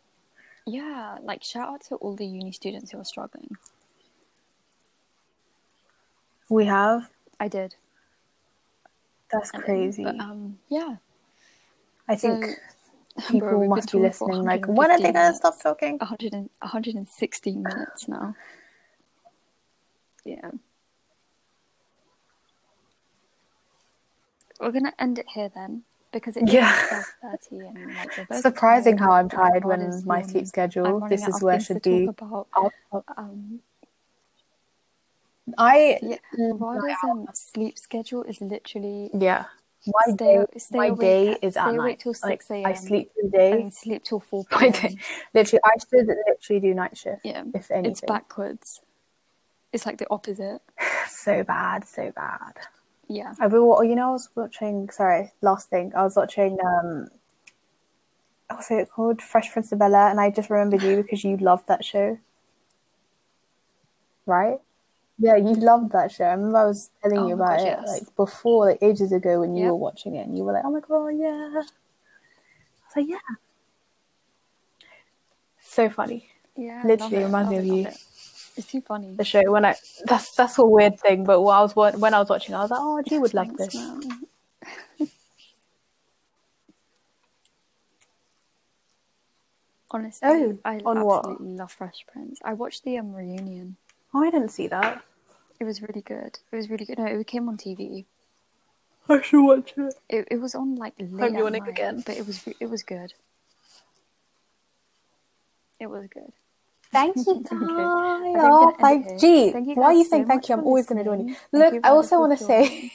Yeah, like shout out to all the uni students who are struggling. We have. I did. That's and then- crazy. But um, yeah. I think So, people bro, must be listening. Like, when are they 115 gonna stop talking? 100 and, 116 minutes now. Yeah. We're gonna end it here then because it's Yeah. and like Surprising tired. how I'm tired when my sleep schedule. This is where it should be. about. I'll- I'll- Um, I yeah, um, sleep schedule is literally yeah. My Stay- day, stay my awake day is at awake night. till Like, I sleep through the day. and sleep till four My day, literally, I should literally do night shift. Yeah, if anything. it's backwards. It's like the opposite. So bad, so bad. Yeah. I will. You know, I was watching. Sorry, last thing. I was watching. Um, what's it called? Fresh Prince of Bel Air, and I just remembered you because you loved that show, right? Yeah, you loved that show. I remember I was telling Oh you about gosh, it yes. like before, like ages ago when you Yep. were watching it, and you were like, "Oh my god, yeah!" I was like, "Yeah." So funny. Yeah. Literally reminds me of you. it. It's too funny. The show when I that's that's a weird thing, but when I was when I was watching, I was like, "Oh, G would like Thanks, this." Honestly, Oh, I on what? absolutely love Fresh Prince. I watched the um, reunion. Oh, I didn't see that. It was really good. It was really good. No, it came on TV. I should watch it. It, it was on like late night, again. but it was it was good. It was good. Thank you, Okay. Ty. I think I'm Oh, gonna thank here. Gee, Thank you why are you so saying thank you? I'm always going to join you. Look, you, I also want to say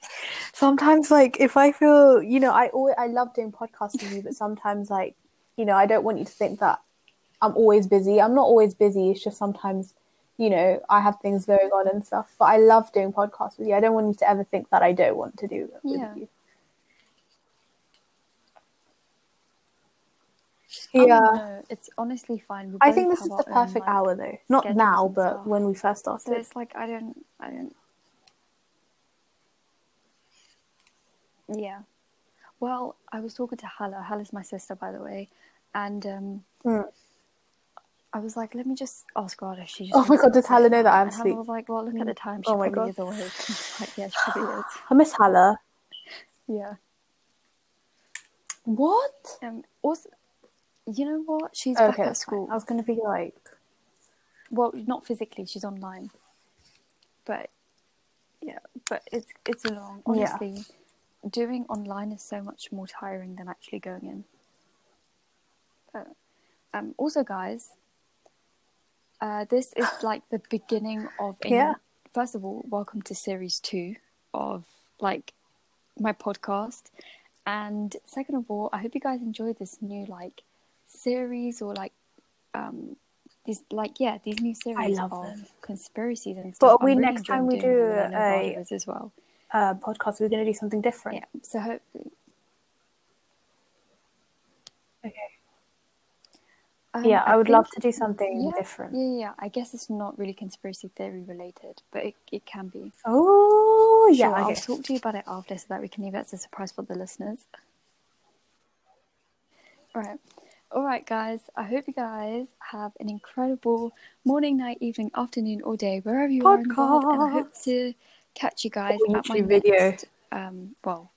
sometimes, like, if I feel, you know, I always, I love doing podcasts with you, but sometimes, like, you know, I don't want you to think that I'm always busy. I'm not always busy. It's just sometimes, you know, I have things going on and stuff. But I love doing podcasts with you. I don't want you to ever think that I don't want to do it with Yeah. you. Oh, Yeah. no, it's honestly fine. We I think this is the own, perfect like, hour, though. Not now, but when we first started. So it's like I don't, I don't. Yeah. Well, I was talking to Hala. Hala's my sister, by the way, and um, Mm. I was like, let me just ask if she just. Oh my God, does Hala know now. that I'm And Hala sleep? was like, well, look at the time. She Oh my God. is awake. I like, yeah, she probably is. I miss Hala. Yeah. What? Um. Also, you know what? She's back Okay, at that's fine. school. I was going to be like, Well, not physically. She's online. But yeah, but it's it's a long. Yeah. Honestly, doing online is so much more tiring than actually going in. But, um. Also, guys, uh, this is like the beginning of a Yeah. First of all, welcome to series two of like my podcast, and second of all, I hope you guys enjoyed this new like series or like um these like yeah these new series love of them. conspiracies and But stuff. are we really next time we do them, and I know a- as well. uh, podcast, we're going to do something different. Yeah, so hopefully. Okay. Um, yeah, I, would think- love to do something yeah, different. Yeah, yeah. I guess it's not really conspiracy theory related, but it, it can be. Oh, yeah. Sure, I'll talk to you about it after so that we can leave it as a surprise for the listeners. Right. All right, guys. I hope you guys have an incredible morning, night, evening, afternoon, or day, wherever you are in the world. And I hope to catch you guys Or at my video. next, um, well,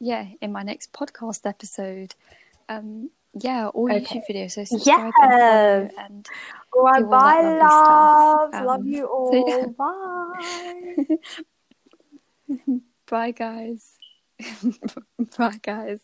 yeah, in my next podcast episode. Um, yeah, or Okay. YouTube video. So subscribe and Yes. follow and All right, all bye, lovely stuff. loves. love Um, you so all. yeah. Bye. Bye, guys. Bye, guys.